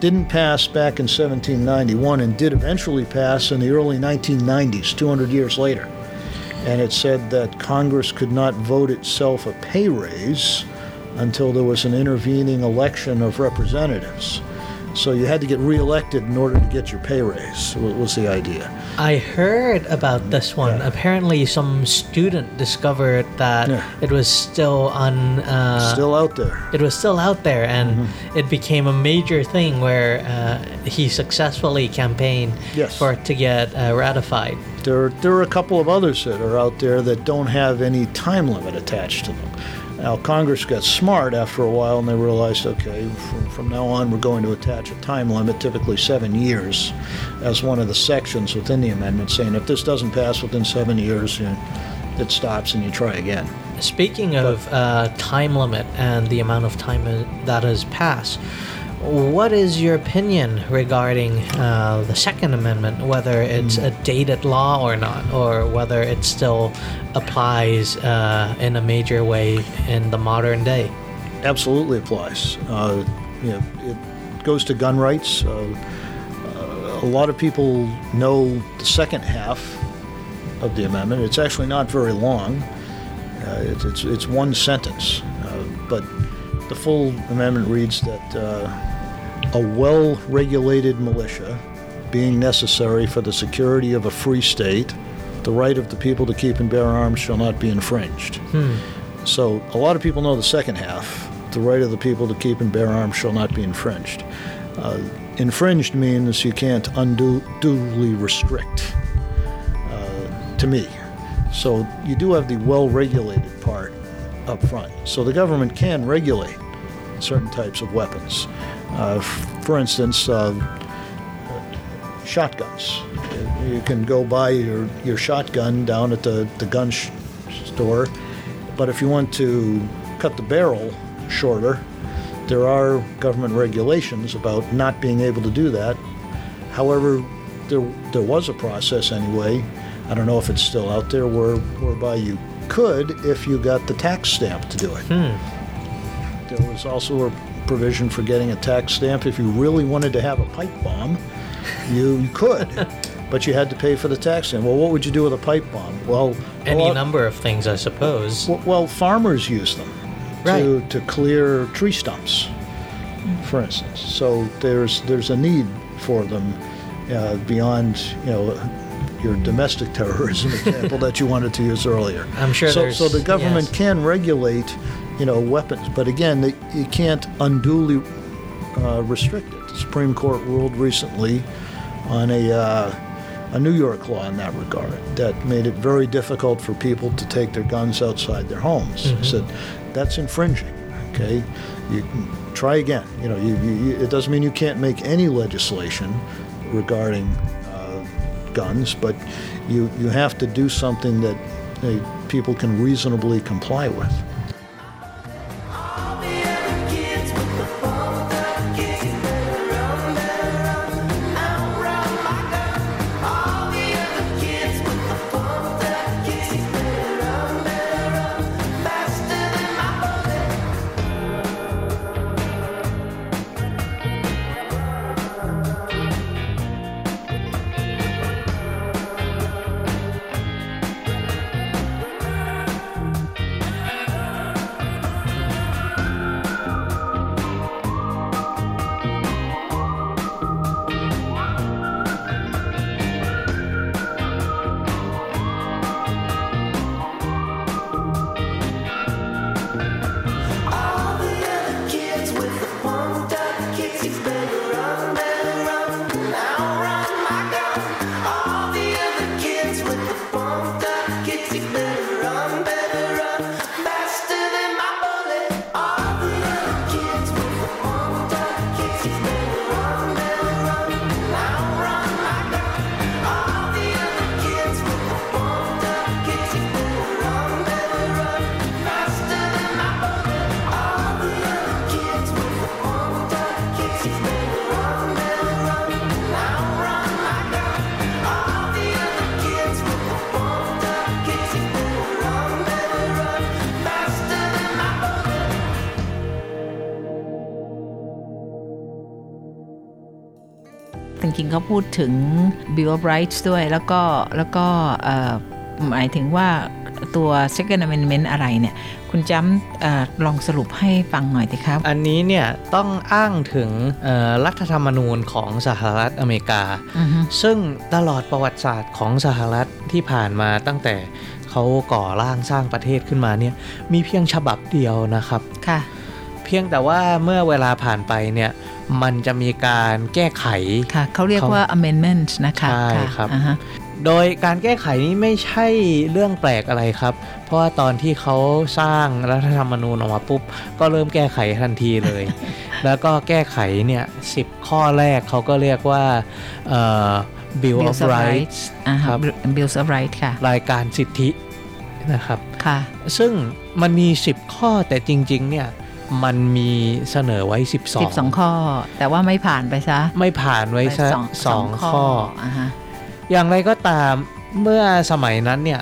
Speaker 4: didn't pass back in 1791 and did eventually pass in the early 1990s, 200 years later. And it said that Congress could not vote itself a pay raise until there was an intervening election of representatives. So you had to get reelected in order to get your pay raise, wa- was the idea.
Speaker 5: I heard about this one.
Speaker 4: Yeah.
Speaker 5: Apparently, some student discovered that
Speaker 4: Yeah.
Speaker 5: it was still on. Uh,
Speaker 4: Still out there.
Speaker 5: it was still out there, and
Speaker 4: Mm-hmm.
Speaker 5: it became a major thing where uh, he successfully campaigned
Speaker 4: Yes.
Speaker 5: for it to get uh, ratified.
Speaker 4: There, there are a couple of others that are out there that don't have any time limit attached to them. Now, Congress got smart after a while and they realized, okay, from, from now on we're going to attach a time limit, typically seven years, as one of the sections within the amendment, saying if this doesn't pass within seven years, you know, it stops and you try again.
Speaker 5: Speaking of uh, time limit and the amount of time that has passed, what is your opinion regarding uh, the Second Amendment, whether it's a dated law or not, or whether it still applies uh, in a major way in the modern day?
Speaker 4: absolutely applies. Uh, you know, it goes to gun rights. Uh, uh, a lot of people know the second half of the amendment. It's actually not very long. Uh, it's, it's, it's one sentence, uh, but the full amendment reads that uh, a well-regulated militia, being necessary for the security of a free state, the right of the people to keep and bear arms shall not be infringed. So a lot of people know the second half. The right of the people to keep and bear arms shall not be infringed. Uh, infringed means you can't unduly restrict. Uh, to me, so you do have the well-regulated part up front. So the government can regulate certain types of weapons. Uh, f- for instance, uh, shotguns. You can go buy your, your shotgun down at the, the gun sh- store, but if you want to cut the barrel shorter, there are government regulations about not being able to do that. However, there, there was a process anyway, I don't know if it's still out there, where, whereby you could if you got the tax stamp to do it. There was also a provision for getting a tax stamp if you really wanted to have a pipe bomb. You, could, but you had to pay for the tax stamp. Well, what would you do with a pipe bomb? Well,
Speaker 5: Any
Speaker 4: lot-
Speaker 5: number of things, I suppose.
Speaker 4: well, well, farmers use them to, to clear tree stumps, for instance. So there's there's a need for them uh, beyond you know your domestic terrorism example that you wanted to use earlier.
Speaker 5: I'm sure
Speaker 4: So, so the government
Speaker 5: yes.
Speaker 4: can regulate you know weapons, but again, they, you can't unduly uh, restrict it. The Supreme Court ruled recently on a. Uh, a New York law in that regard that made it very difficult for people to take their guns outside their homes. Said that's infringing. Okay, you can try again. You know, you, you, it doesn't mean you can't make any legislation regarding guns, but you you have to do something that uh, people can reasonably comply with.
Speaker 3: เขาพูดถึง Bill of Rights ด้วย แล้วก็แล้วก็เอ่อหมายถึงว่าตัว Second Amendment อะไรเนี่ย คุณจำเอ่อลองสรุปให้ฟังหน่อยสิครับ
Speaker 2: อันนี้เนี่ย ต้องอ้างถึงเอ่อรัฐธรรมนูญของสหรัฐอเมริกา
Speaker 3: อือฮึ
Speaker 2: ซึ่งตลอดประวัติศาสตร์ของสหรัฐที่ผ่านมาตั้งแต่เขาก่อร่างสร้างประเทศขึ้นมาเนี่ย มีเพียงฉบับเดียวนะครับ
Speaker 3: ค่ะ
Speaker 2: เพียงแต่ว่าเมื่อเวลาผ่านไปเนี่ย มันจะมีการแก้ไข
Speaker 3: ค่ะเขาเรียกว่า amendment นะคะ
Speaker 2: ใช่ะครับ
Speaker 3: อ่าฮะ
Speaker 2: โดยการแก้ไขนี้ไม่ใช่เรื่องแปลกอะไรครับ เพราะว่าตอนที่เขาสร้างรัฐธรรมนูญออกมาปุ๊บ ก็เริ่มแก้ไขทันทีเลย แล้วก็แก้ไขเนี่ยสิข้อแรกเขาก็เรียกว่าเอ่อ Bill
Speaker 3: Bill
Speaker 2: of
Speaker 3: of
Speaker 2: Rights
Speaker 3: Rights อ่าฮะ
Speaker 2: ครับ
Speaker 3: Bill of Rights ค่ะ
Speaker 2: รายการสิทธินะครับ
Speaker 3: ค่ะ
Speaker 2: ซึ่งมันมี 10 ข้อแต่จริง ๆ เนี่ย มันมีเสนอไว้ 12
Speaker 3: 12 ข้อ แต่ว่าไม่ผ่านไปซะ
Speaker 2: ไม่ผ่านไว้
Speaker 3: ไป
Speaker 2: ซะ
Speaker 3: สอง
Speaker 2: สองข้อ
Speaker 3: อ่าฮะ
Speaker 2: อย่างไรก็ตามเมื่อสมัยนั้นเนี่ย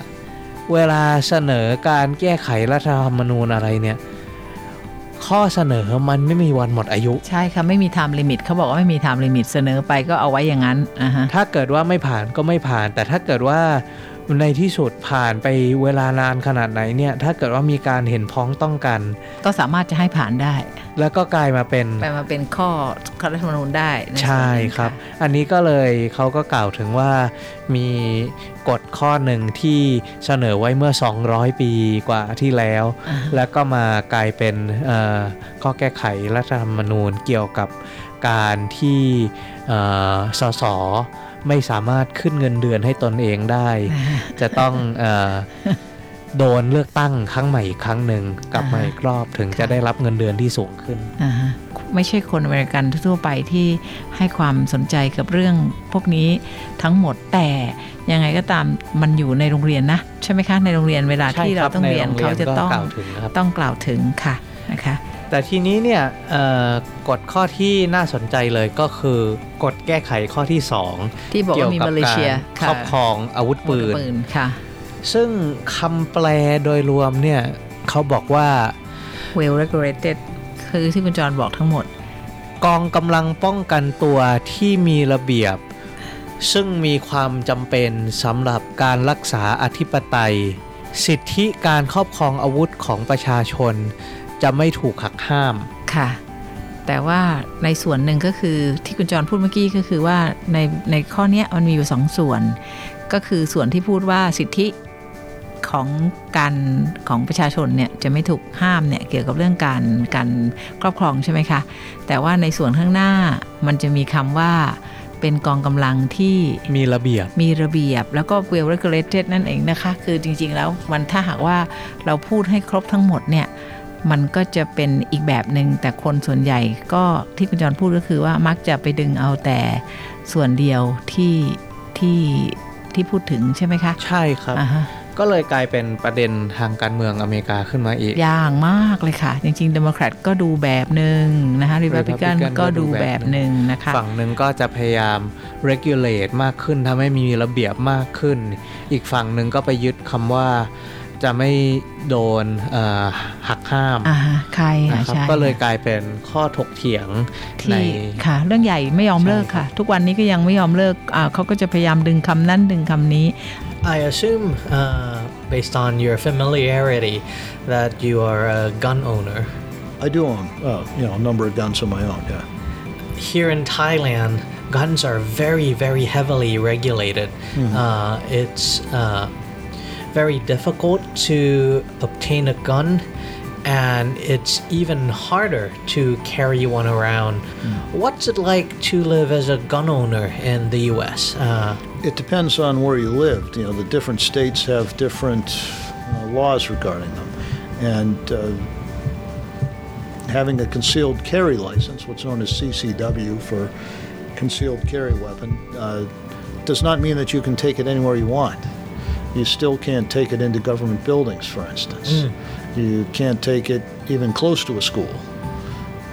Speaker 2: เวลาเสนอการแก้ไขรัฐธรรมนูญอะไรเนี่ย ข้อเสนอมันไม่มีวันหมดอายุ
Speaker 3: ใช่ค่ะ ไม่มี time limit เขาบอกว่าไม่มี time limit เสนอไปก็เอาไว้อย่างนั้นอ่าฮะ
Speaker 2: ถ้าเกิดว่าไม่ผ่านก็ไม่ผ่าน แต่ถ้าเกิดว่า ในที่สุดผ่านไปเวลานานขนาดไหนเนี่ยถ้าเกิดว่ามีการเห็นพ้องต้องกัน
Speaker 3: ก็สามารถจะให้ผ่านได้
Speaker 2: แล้วก็กลายมาเป็น
Speaker 3: ไปมาเป็นข้อข้อรัฐธรรมนูญได้นส่วน
Speaker 2: ใช่
Speaker 3: หนึ่ง
Speaker 2: ครับะอันนี้ก็เลยเขาก็กล่าวถึงว่ามีกฎข้อหนึ่งที่เสนอไว้เมื่อ 200 ปีกว่าที่แล้ว
Speaker 3: อ่าฮะ
Speaker 2: แล้วก็มากลายเป็นเอ่อข้อแก้ไขรัฐธรรมนูญเกี่ยวกับการที่เอ่อสส ไม่สามารถขึ้นเงินเดือนให้ตนเองได้ จะต้องเอ่อโดนเลือกตั้งครั้งใหม่อีกครั้งหนึ่งกลับมาอีกรอบถึงจะได้รับเงินเดือนที่สูงขึ้น
Speaker 3: อ่าฮะไม่ใช่คนอเมริกันทั่วๆไปที่ให้ความสนใจกับเรื่องพวกนี้ทั้งหมดแต่ยังไงก็ตามมันอยู่ในโรงเรียนนะใช่ไหมคะในโรงเรียนเวลา
Speaker 2: ใช่
Speaker 3: ที่
Speaker 2: ค
Speaker 3: เรา
Speaker 2: รับ
Speaker 3: ต้องเรียน
Speaker 2: ในโรงเรียน
Speaker 3: เขาจะต้อง
Speaker 2: ก็กล่าวถึงนะครับ
Speaker 3: ต้องกล่าวถึงค่ะนะคะ
Speaker 2: แต่ทีนี้เนี่ยเอ่อกฎข้อที่น่าสนใจเลยก็คือกฎแก้ไขข้อที่ 2
Speaker 3: ที่บอก
Speaker 2: เกี่ยว
Speaker 3: ว่ามี
Speaker 2: กับ
Speaker 3: มาเล
Speaker 2: กา
Speaker 3: เซีย
Speaker 2: รค
Speaker 3: ค่ะ
Speaker 2: รอบครองอาวุธปืน
Speaker 3: ปืนค่ะ
Speaker 2: ซึ่งคำแปลโดยรวมเนี่ยเขาบอกว่า
Speaker 3: well regulated คือที่คุณจรบอกทั้งหมด
Speaker 2: กองกำลังป้องกันตัวที่มีระเบียบ ซึ่งมีความจำเป็นสำหรับการรักษาอธิปไตย สิทธิการครอบครองอาวุธของประชาชน จะไม่ถูกหักห้าม
Speaker 3: ค่ะ แต่ว่าในส่วนหนึ่งก็คือที่คุณจรพูดเมื่อกี้ก็คือว่าในในข้อเนี้ยมันมีอยู่สองส่วน ก็คือส่วนที่พูดว่าสิทธิของการของประชาชนเนี่ยจะไม่ถูกห้ามเนี่ยเกี่ยวกับเรื่องการการครอบครองใช่ไหมคะ แต่ว่าในส่วนข้างหน้ามันจะมีคำว่าเป็นกองกำลังที่
Speaker 2: มีระเบียบ
Speaker 3: มีระเบียบแล้วก็ well regulated นั่นเองนะคะ คือจริงๆแล้วมันถ้าหากว่าเราพูดให้ครบทั้งหมดเนี่ย มันก็จะเป็นอีกแบบหนึ่งแต่คนส่วนใหญ่ก็ที่คุณจรพูดก็คือว่ามักจะไปดึงเอาแต่ส่วนเดียวที่ที่ที่พูดถึงใช่ไหมคะ
Speaker 2: ใช่ครับ
Speaker 3: อ่าฮะ
Speaker 2: ก็เลยกลายเป็นประเด็นทางการเมืองอเมริกาขึ้นมาอีก
Speaker 3: อย่างมากเลยค่ะ จริงๆเดโมแครตก็ดูแบบหนึ่งนะคะริพับลิกัน
Speaker 2: Republican
Speaker 3: ก็
Speaker 2: ก็ดู
Speaker 3: ดู
Speaker 2: แบ
Speaker 3: แบบบ
Speaker 2: ห
Speaker 3: ห
Speaker 2: นึ่
Speaker 3: นึ่
Speaker 2: ง
Speaker 3: งนะคะ
Speaker 2: ฝั่งหนึ่งก็จะพยายาม regulate มากขึ้นทำให้มีระเบียบมากขึ้น อีกฝั่งหนึ่งก็ไปยึดคำว่า จะไม่โดนเอ่อหักห้าม
Speaker 3: อ่าฮะใครค่ะ
Speaker 2: นะครับ
Speaker 3: ใช่
Speaker 2: ก็เลยกลายเป็นข้อถกเถียงใน
Speaker 3: ที่ค่ะ เรื่องใหญ่ไม่ยอมเลิกค่ะ ทุกวันนี้ก็ยังไม่ยอมเลิกอ่าเขาก็จะพยายามดึงคำนั้นดึงคำนี้
Speaker 5: I assume, uh, based on your familiarity, that you are a gun owner.
Speaker 4: I do own, uh, you know, a number of guns of my own. Yeah.
Speaker 5: Here in Thailand, guns are very, very heavily regulated. Uh, it's uh, very difficult to obtain a gun, and it's even harder to carry one around. What's it like to live as a gun owner in the U.S.? Uh,
Speaker 4: It depends on where you lived. You know, the different states have different uh, laws regarding them, and uh, having a concealed carry license, what's known as CCW for concealed carry weapon, uh, does not mean that you can take it anywhere you want. You still can't take it into government buildings, for instance. You can't take it even close to a school.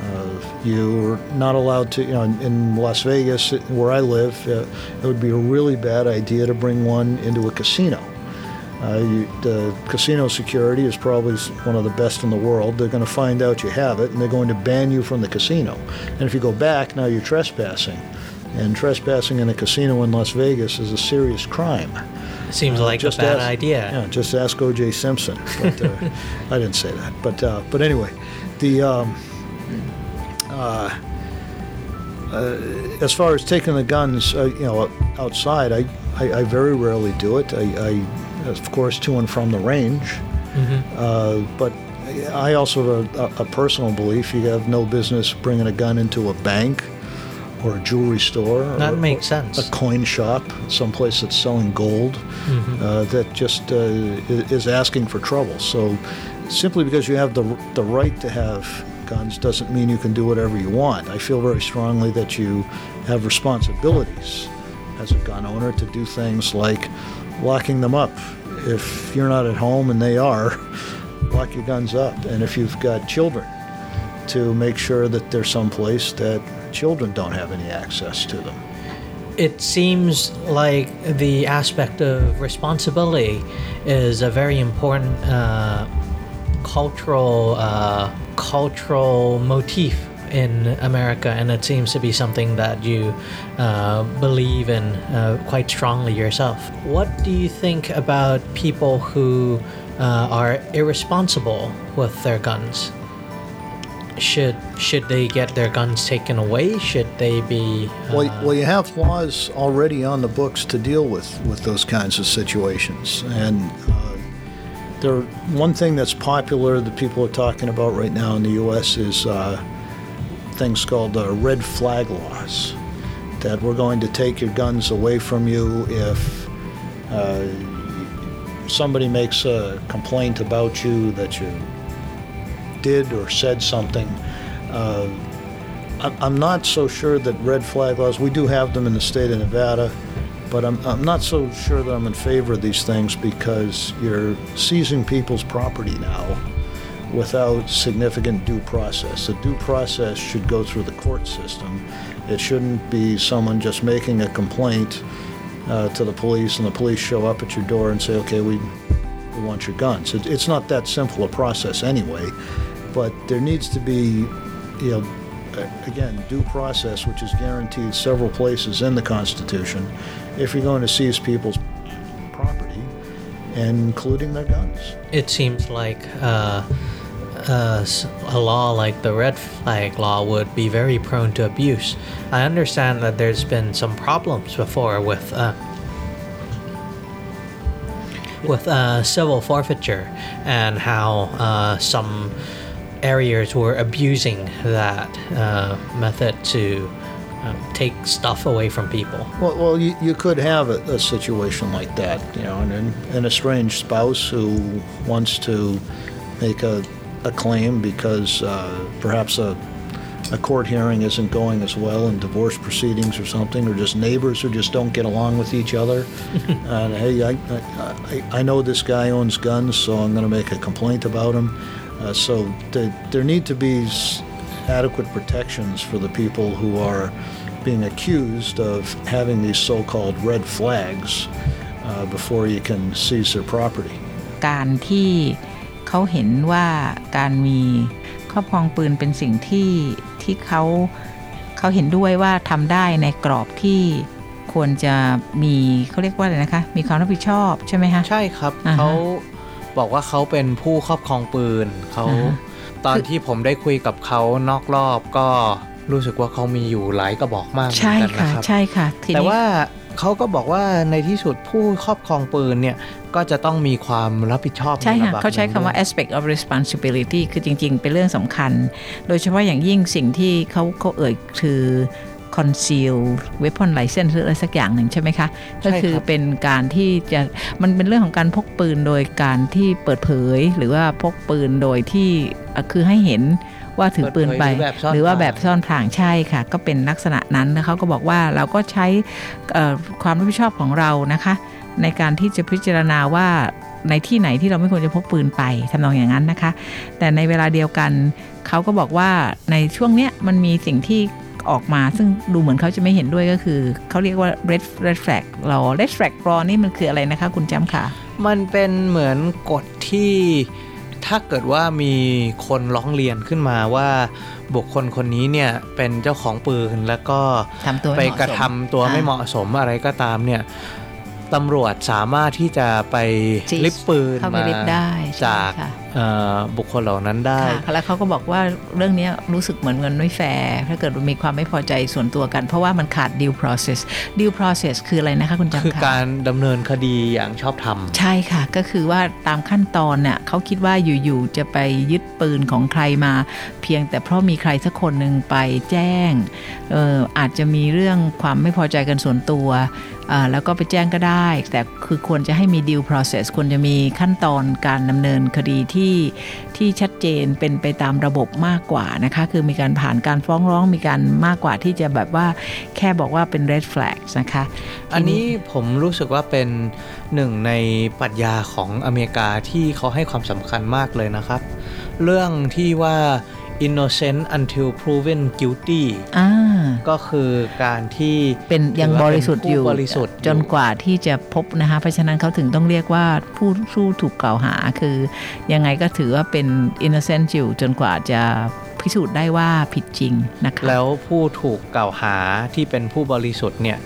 Speaker 4: Uh, you're not allowed to, you know, in, in Las Vegas, where I live, uh, it would be a really bad idea to bring one into a casino. Uh, you, the casino security is probably one of the best in the world. They're going to find out you have it, and they're going to ban you from the casino. And if you go back, now you're trespassing. and trespassing in a casino in Las Vegas is a serious crime.
Speaker 5: Seems like a bad
Speaker 4: ask,
Speaker 5: idea.
Speaker 4: Yeah, just ask O.J. Simpson. But uh, I didn't say that. But uh, but anyway, the um, uh, uh, as far as taking the guns, uh, you know, outside, I, I, I very rarely do it. I, I, of course, to and from the range. Uh, but I also have a, a personal belief: you have no business bringing a gun into a bank or a jewelry store.
Speaker 5: That
Speaker 4: or,
Speaker 5: makes sense.
Speaker 4: a coin shop, someplace that's selling gold, uh, that just uh, is asking for trouble. So, simply because you have the the right to have guns doesn't mean you can do whatever you want. I feel very strongly that you have responsibilities as a gun owner to do things like locking them up. If you're not at home and they are, lock your guns up. And if you've got children, to make sure that they're someplace that children don't have any access to them.
Speaker 5: It seems like the aspect of responsibility is a very important uh, cultural uh, cultural motif in America, and it seems to be something that you uh, believe in uh, quite strongly yourself. What do you think about people who uh, are irresponsible with their guns? Should should they get their guns taken away? Should they be? Uh,
Speaker 4: Well, well, you have laws already on the books to deal with, with those kinds of situations. And uh, there, one thing that's popular that people are talking about right now in the U.S. is uh, things called uh, red flag laws. That we're going to take your guns away from you if uh, somebody makes a complaint about you that you did or said something. Uh, I'm- not so sure that red flag laws, we do have them in the state of Nevada, but I'm, I'm not so sure that I'm in favor of these things because you're seizing people's property now without significant due process. The due process should go through the court system. It shouldn't be someone just making a complaint uh, to the police and the police show up at your door and say, okay, we, we want your guns. It, it's not that simple a process anyway, but there needs to be, you know, again, due process, which is guaranteed several places in the Constitution, if you're going to seize people's property, including their guns.
Speaker 5: it seems like uh, uh, a law like the red flag law would be very prone to abuse. I understand that there's been some problems before with uh, with uh, civil forfeiture and how uh, some areas were abusing that uh, method to um, take stuff away from people.
Speaker 4: Well, well you, you could have a, a situation like that, you know, an, an estranged spouse who wants to make a, a claim because uh, perhaps a, a court hearing isn't going as well in divorce proceedings or something, or just neighbors who just don't get along with each other. and hey, I, I, I know this guy owns guns, so I'm going to make a complaint about him. Uh, so th- there need to be s- adequate protections for the people who are being accused of having these so-called red flags uh, before you can seize their property.
Speaker 3: การที่เขาเห็นว่าการมีครอบครองปืนเป็นสิ่งที่ที่เขาเขาเห็นด้วยว่าทำได้ในกรอบที่ควรจะมีเขาเรียกว่าอะไรนะคะ มีความรับผิดชอบใช่ไหมคะ
Speaker 2: ใช่ครับ
Speaker 3: อ่าฮะ
Speaker 2: เขา บอกว่าเขาเป็นผู้ครอบครองปืนเขา
Speaker 3: อ่าฮะ
Speaker 2: ตอนที่ผมได้คุยกับเขานอกรอบก็รู้สึกว่าเขามีอยู่หลายกระบอกมากเหมือ
Speaker 3: ใช่
Speaker 2: นกัน
Speaker 3: ค่ะ
Speaker 2: นะครับ
Speaker 3: ใช่ค่ะที
Speaker 2: แต่
Speaker 3: นี้
Speaker 2: ว่าเขาก็บอกว่าในที่สุดผู้ครอบครองปืนเนี่ยก็จะต้องมีความรับผิดชอบ
Speaker 3: ใช่ค่ะ
Speaker 2: นระดับ
Speaker 3: เขาใช้
Speaker 2: หนึ่ง
Speaker 3: คำว่า
Speaker 2: ด้วย
Speaker 3: aspect of responsibility คือจริง ๆ เป็นเรื่องสำคัญ โดยเฉพาะอย่างยิ่งสิ่งที่เขาเขาเอ่ยคือ conceal weapon license หรืออะไรสักอย่างหนึ่งใช่ไหมคะ ก็คือเป็นการที่จะมันเป็นเรื่องของการพกปืนโดยการที่เปิดเผย หรือว่าพกปืนโดยที่อะคือให้เห็นว่าถือปืนไป
Speaker 2: เปิดเผยหรือแบบซ่อน
Speaker 3: หรือว่า
Speaker 2: พราง
Speaker 3: แบบซ่อนพรางใช่ค่ะ ก็เป็นลักษณะนั้นแล้วเขาก็บอกว่าเราก็ใช้เอ่อความรับผิดชอบของเรานะคะ ในการที่จะพิจารณาว่าในที่ไหนที่เราไม่ควรจะพกปืนไปทำนองอย่างนั้นนะคะ แต่ในเวลาเดียวกันเขาก็บอกว่าในช่วงเนี้ยมันมีสิ่งที่ ออกมา ซึ่งดูเหมือนเขาจะไม่เห็นด้วยก็คือ เขาเรียกว่า red red flag law red flag law นี่มันคืออะไรนะคะคุณจำค่ะ
Speaker 2: มันเป็นเหมือนกฎที่ถ้าเกิดว่ามีคนร้องเรียนขึ้นมาว่าบุคคลคนนี้เนี่ยเป็นเจ้าของปืนแล้วก็
Speaker 3: ทำตัวไม่
Speaker 2: ไป
Speaker 3: เหมาะสม
Speaker 2: กระทำตัวไม่เหมาะสมอะไรก็ตามเนี่ย ตำรวจสามารถที่จะไป
Speaker 3: Seize
Speaker 2: ลิบปืน
Speaker 3: เข้าไป
Speaker 2: มา
Speaker 3: ลิฟต์ได้ใช่
Speaker 2: จาก
Speaker 3: ค่ะ
Speaker 2: เอ่อบุคคลเหล่านั้นได้
Speaker 3: ค่ะแล้วเขาก็บอกว่าเรื่องเนี้ยรู้สึกเหมือนเงินไม่แฟร์ถ้าเกิดมีความไม่พอใจส่วนตัวกัน เพราะว่ามันขาด due process due process คืออะไรนะคะคุณจำ
Speaker 2: คือ
Speaker 3: ค่ะ
Speaker 2: การดำเนินคดีอย่างชอบธรรม
Speaker 3: ใช่ค่ะ ก็คือว่าตามขั้นตอนเนี่ยเขาคิดว่าอยู่ๆจะไปยึดปืนของใครมา เพียงแต่เพราะมีใครสักคนหนึ่งไปแจ้งเอออาจจะมีเรื่องความไม่พอใจกันส่วนตัวอ่า แล้วก็ไปแจ้งก็ได้ แต่คือควรจะให้มี due process ควรจะมีขั้นตอนการดำเนินคดีที่ที่ชัดเจนเป็นไปตามระบบมากกว่านะคะ คือมีการผ่านการฟ้องร้องมีการมากกว่าที่จะแบบว่าแค่บอกว่าเป็น red flag นะคะ
Speaker 2: อันนี้ผมรู้สึกว่าเป็นหนึ่งในปรัชญาของอเมริกาที่เขาให้ความสำคัญมากเลยนะครับ เรื่องที่ว่า innocent until proven guilty
Speaker 3: อ่า
Speaker 2: ก็คือการที่
Speaker 3: เป็นยัง
Speaker 2: ถือว่า
Speaker 3: บริสุทธิ์อยู่
Speaker 2: เป็นผู้บริสุทธิ์
Speaker 3: จนกว่าที่จะพบนะคะ เพราะฉะนั้นเขาถึงต้องเรียกว่าผู้ผู้ถูกกล่าวหาคือ ยังไงก็ถือว่าเป็น innocent อยู่จนกว่าจะพิสูจน์ได้ว่าผิดจริงนะคะ
Speaker 2: แล้วผู้ถูกกล่าวหาที่เป็นผู้บริสุทธิ์เนี่ย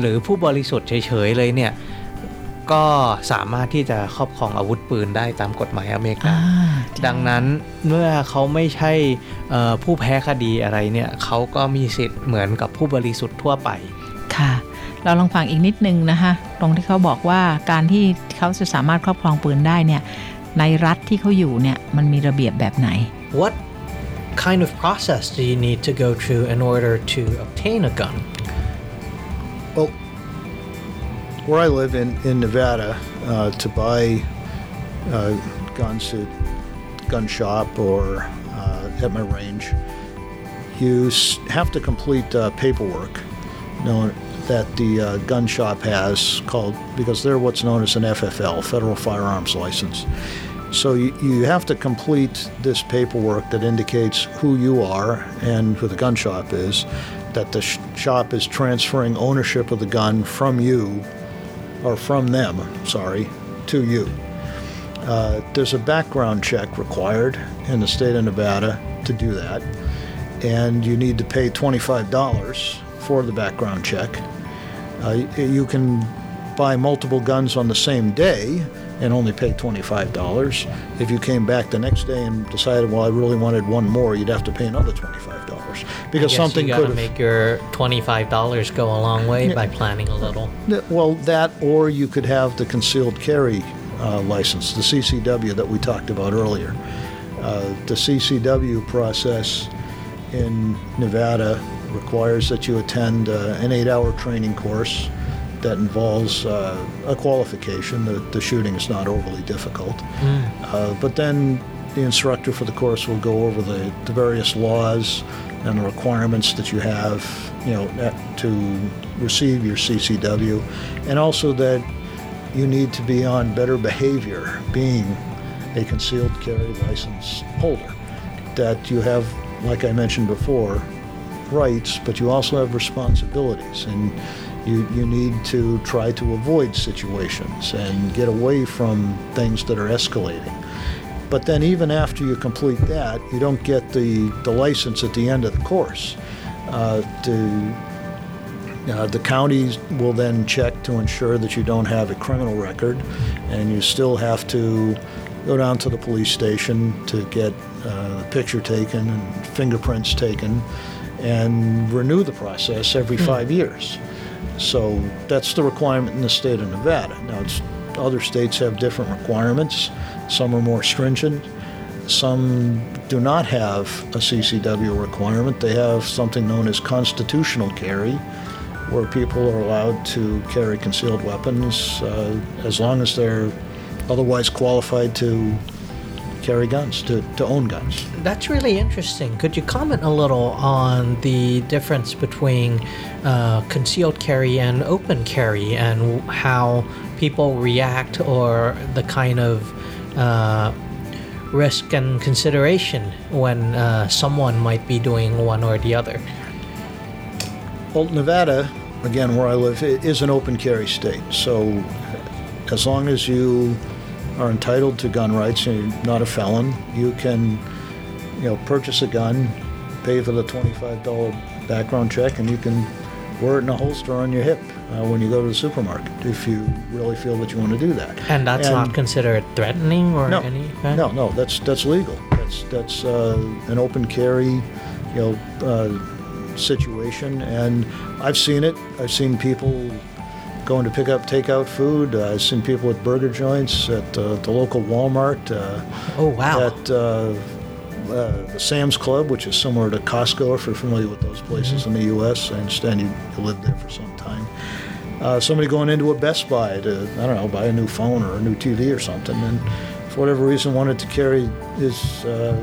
Speaker 2: หรือผู้บริสุทธิ์เฉยๆเลยเนี่ย ก็สามารถที่จะครอบครองอาวุธปืนได้ตามกฎหมายอเมริกา
Speaker 3: อ่าใช่
Speaker 2: ดังนั้นเมื่อเขาไม่ใช่เอ่อผู้แพ้คดีอะไรเนี่ยเขาก็มีสิทธิ์เหมือนกับผู้บริสุทธิ์ทั่วไป
Speaker 3: ค่ะ เราลองฟังอีกนิดนึงนะคะ ตรงที่เขาบอกว่าการที่เขาจะสามารถครอบครองปืนได้เนี่ยในรัฐที่เขาอยู่เนี่ยมันมีระเบียบแบบไหน
Speaker 5: What kind of process do you need to go through in order to obtain a gun?
Speaker 4: Well, where I live in, in Nevada, uh, to buy uh, guns at gun shop or uh, at my range, you have to complete uh, paperwork that the uh, gun shop has called because they're what's known as an FFL, Federal Firearms License. So you, you have to complete this paperwork that indicates who you are and who the gun shop is, that the sh- shop is transferring ownership of the gun from you, or from them, sorry, to you. Uh, there's a background check required in the state of Nevada to do that, and you need to pay $25 for the background check. Uh, you can buy multiple guns on the same day and only pay $25. If you came back the next day and decided, well, I really wanted one more, you'd have to pay another $25 because
Speaker 5: I guess
Speaker 4: something
Speaker 5: you
Speaker 4: could have.
Speaker 5: make your twenty-five dollars go a long way
Speaker 4: Yeah.
Speaker 5: by planning a little.
Speaker 4: Well, that or you could have the concealed carry uh, license, the CCW that we talked about earlier. Uh, the CCW process in Nevada requires that you attend uh, an eight hour training course that involves uh, a qualification. The, the shooting is not overly difficult. Uh, but then the instructor for the course will go over the, the various laws and the requirements that you have, you know, to receive your CCW, and also that you need to be on better behavior, being a concealed carry license holder. That you have, like I mentioned before, rights, but you also have responsibilities, and you, you need to try to avoid situations and get away from things that are escalating. But then, even after you complete that, you don't get the, the license at the end of the course. Uh, to, uh, the counties will then check to ensure that you don't have a criminal record, and you still have to go down to the police station to get uh, the picture taken and fingerprints taken, and renew the process every five years. So that's the requirement in the state of Nevada. Now, it's, other states have different requirements. Some are more stringent. Some do not have a CCW requirement. They have something known as constitutional carry, where people are allowed to carry concealed weapons uh, as long as they're otherwise qualified to carry guns, to, to own guns.
Speaker 5: That's really interesting. Could you comment a little on the difference between uh, concealed carry and open carry and how people react or the kind of risk and consideration when uh, someone might be doing one or the other?
Speaker 4: Well, Nevada, again, where I live, is an open carry state. So as long as you are entitled to gun rights. And you're not a felon. You can, you know, purchase a gun, pay for the $25 background check, and you can wear it in a holster on your hip uh, when you go to the supermarket if you really feel that you want to do that.
Speaker 5: And that's
Speaker 4: And-
Speaker 5: not considered threatening or
Speaker 4: no,
Speaker 5: any kind?
Speaker 4: no, no. That's that's legal. That's that's uh, an open carry, you know, uh, situation. And I've seen it. I've seen people going to pick up takeout food. Uh, I've seen people at burger joints, at uh, the local Walmart, uh,
Speaker 5: Oh, wow.
Speaker 4: at uh, uh, the Sam's Club, which is similar to Costco. If you're familiar with those places in the U.S., I understand you, you lived there for some time. Uh, somebody going into a Best Buy to, I don't know, buy a new phone or a new TV or something, and for whatever reason wanted to carry his uh,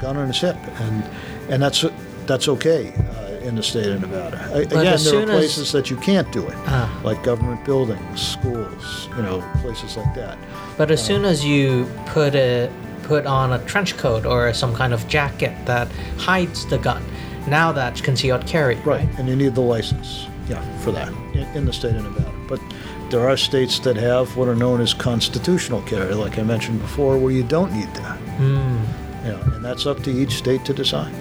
Speaker 4: gun on his hip, and and that's that's okay uh, in the state of Nevada. I, again, there are
Speaker 5: as-
Speaker 4: places that you can't do it,
Speaker 5: Ah.
Speaker 4: like government buildings, schools, you know, places like that.
Speaker 5: But as soon as you put a put on a trench coat or some kind of jacket that hides the gun, now that's concealed carry.
Speaker 4: Right, and you need the license, yeah, for that in, in the state of Nevada. But there are states that have what are known as constitutional carry, like I mentioned before, where you don't need that.
Speaker 5: Hmm.
Speaker 4: You know, and that's up to each state to decide.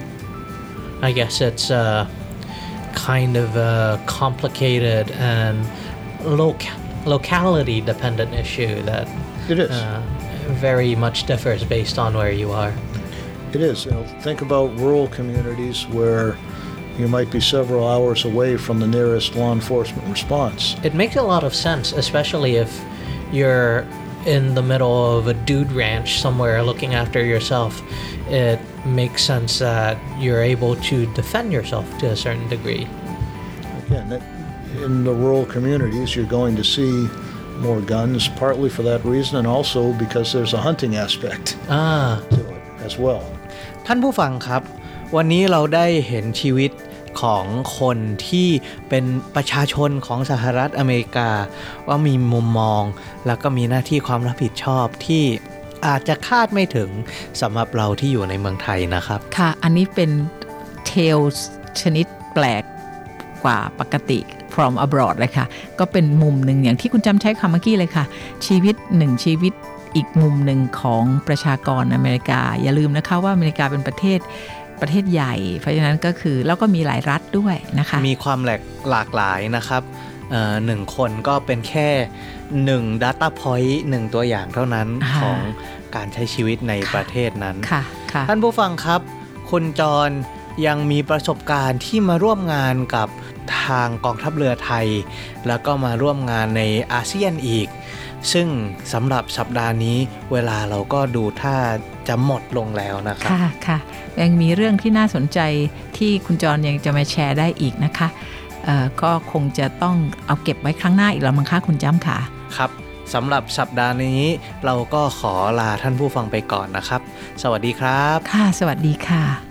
Speaker 5: I guess it's a kind of a complicated and loca- locality dependent issue that
Speaker 4: It is.
Speaker 5: uh, very much differs based on where you are.
Speaker 4: It is. You know, think about rural communities where you might be several hours away from the nearest law enforcement response.
Speaker 5: It makes a lot of sense, especially if you're in the middle of a dude ranch somewhere looking after yourself. It makes sense that you're able to defend yourself to a certain degree.
Speaker 4: Again, in the rural communities, you're going to see more guns, partly for that reason, and also because there's a hunting aspect
Speaker 5: Ah,
Speaker 4: to it as well.
Speaker 2: ท่านผู้ฟังครับ วันนี้เราได้เห็นชีวิตของคนที่เป็นประชาชนของสหรัฐอเมริกา ว่ามีมุมมอง แล้วก็มีหน้าที่ความรับผิดชอบที่อาจจะคาดไม่ถึงสำหรับเราที่อยู่ในเมืองไทยนะครับ
Speaker 3: ค่ะ อันนี้เป็น tales ชนิดแปลกกว่าปกติ from abroad เลยค่ะ ก็เป็นมุมหนึ่งอย่างที่คุณจำใช้คำเมื่อกี้เลยค่ะ ชีวิตหนึ่งชีวิตอีกมุมหนึ่งของประชากรอเมริกา อย่าลืมนะคะว่าอเมริกาเป็นประเทศประเทศใหญ่ เพราะฉะนั้นก็คือแล้วก็มีหลายรัฐด้วยนะคะ
Speaker 2: มีความหลากหลากหลายนะครับเอ่อหนึ่งคนก็เป็นแค่หนึ่ง Data Point หนึ่งตัวอย่างเท่านั้น
Speaker 3: อ่า
Speaker 2: ของการใช้ชีวิตใน
Speaker 3: ค่ะ
Speaker 2: ประเทศนั้น
Speaker 3: ค่ะค่ะ
Speaker 2: ท่านผู้ฟังครับ คุณจร ยังมีประสบการณ์ที่มาร่วมงานกับทางกองทัพเรือไทย แล้วก็มาร่วมงานในอาเซียนอีก ซึ่งสำหรับสัปดาห์นี้เวลาเราก็ดูถ้าจะหมดลงแล้วนะครับ
Speaker 3: ค่ะค่ะยังมีเรื่องที่น่าสนใจที่คุณจรยังจะมาแชร์ได้อีกนะคะเอ่อก็คงจะต้องเอาเก็บไว้ครั้งหน้าอีกแล้วมั้งคะคุณจ้ำค่ะ
Speaker 2: ครับสำหรับสัปดาห์นี้เราก็ขอลาท่านผู้ฟังไปก่อนนะครับ สวัสดีครับ
Speaker 3: ค่ะ สวัสดีค่ะ
Speaker 6: ประ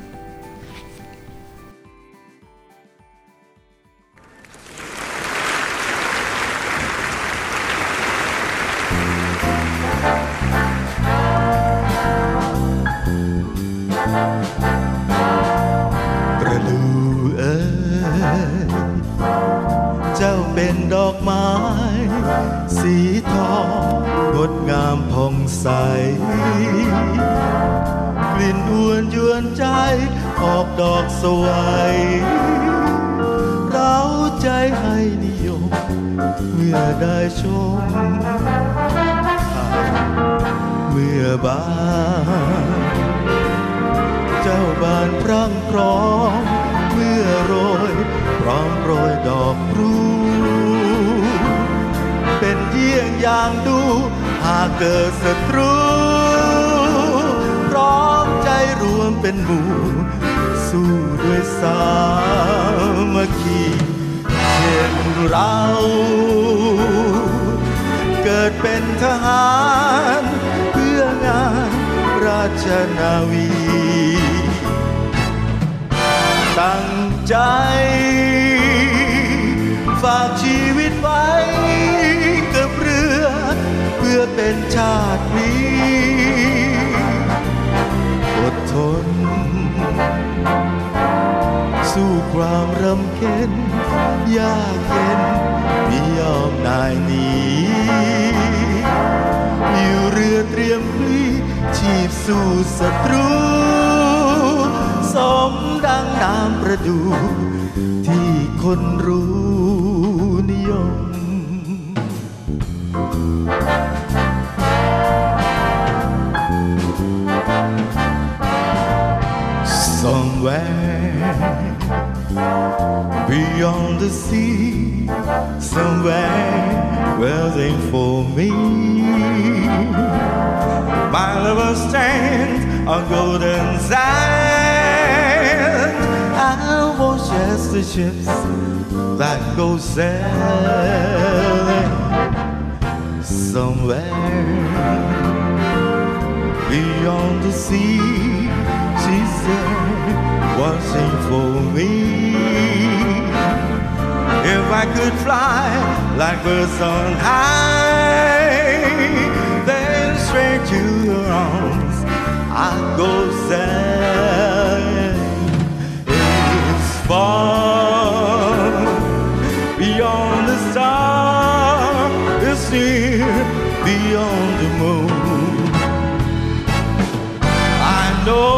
Speaker 6: มพลีชีพสู้ศัตรู สมดังน้ำประดู ที่คนรู้นิยม Somewhere beyond the sea, somewhere waiting for me. My lover stands on golden sand. I watch as the ships that go sailing somewhere beyond the sea. She's there watching for me. If I could fly like birds on high, then straight to your arms I'd go sailing. It's far beyond the star, it's near beyond the moon. I know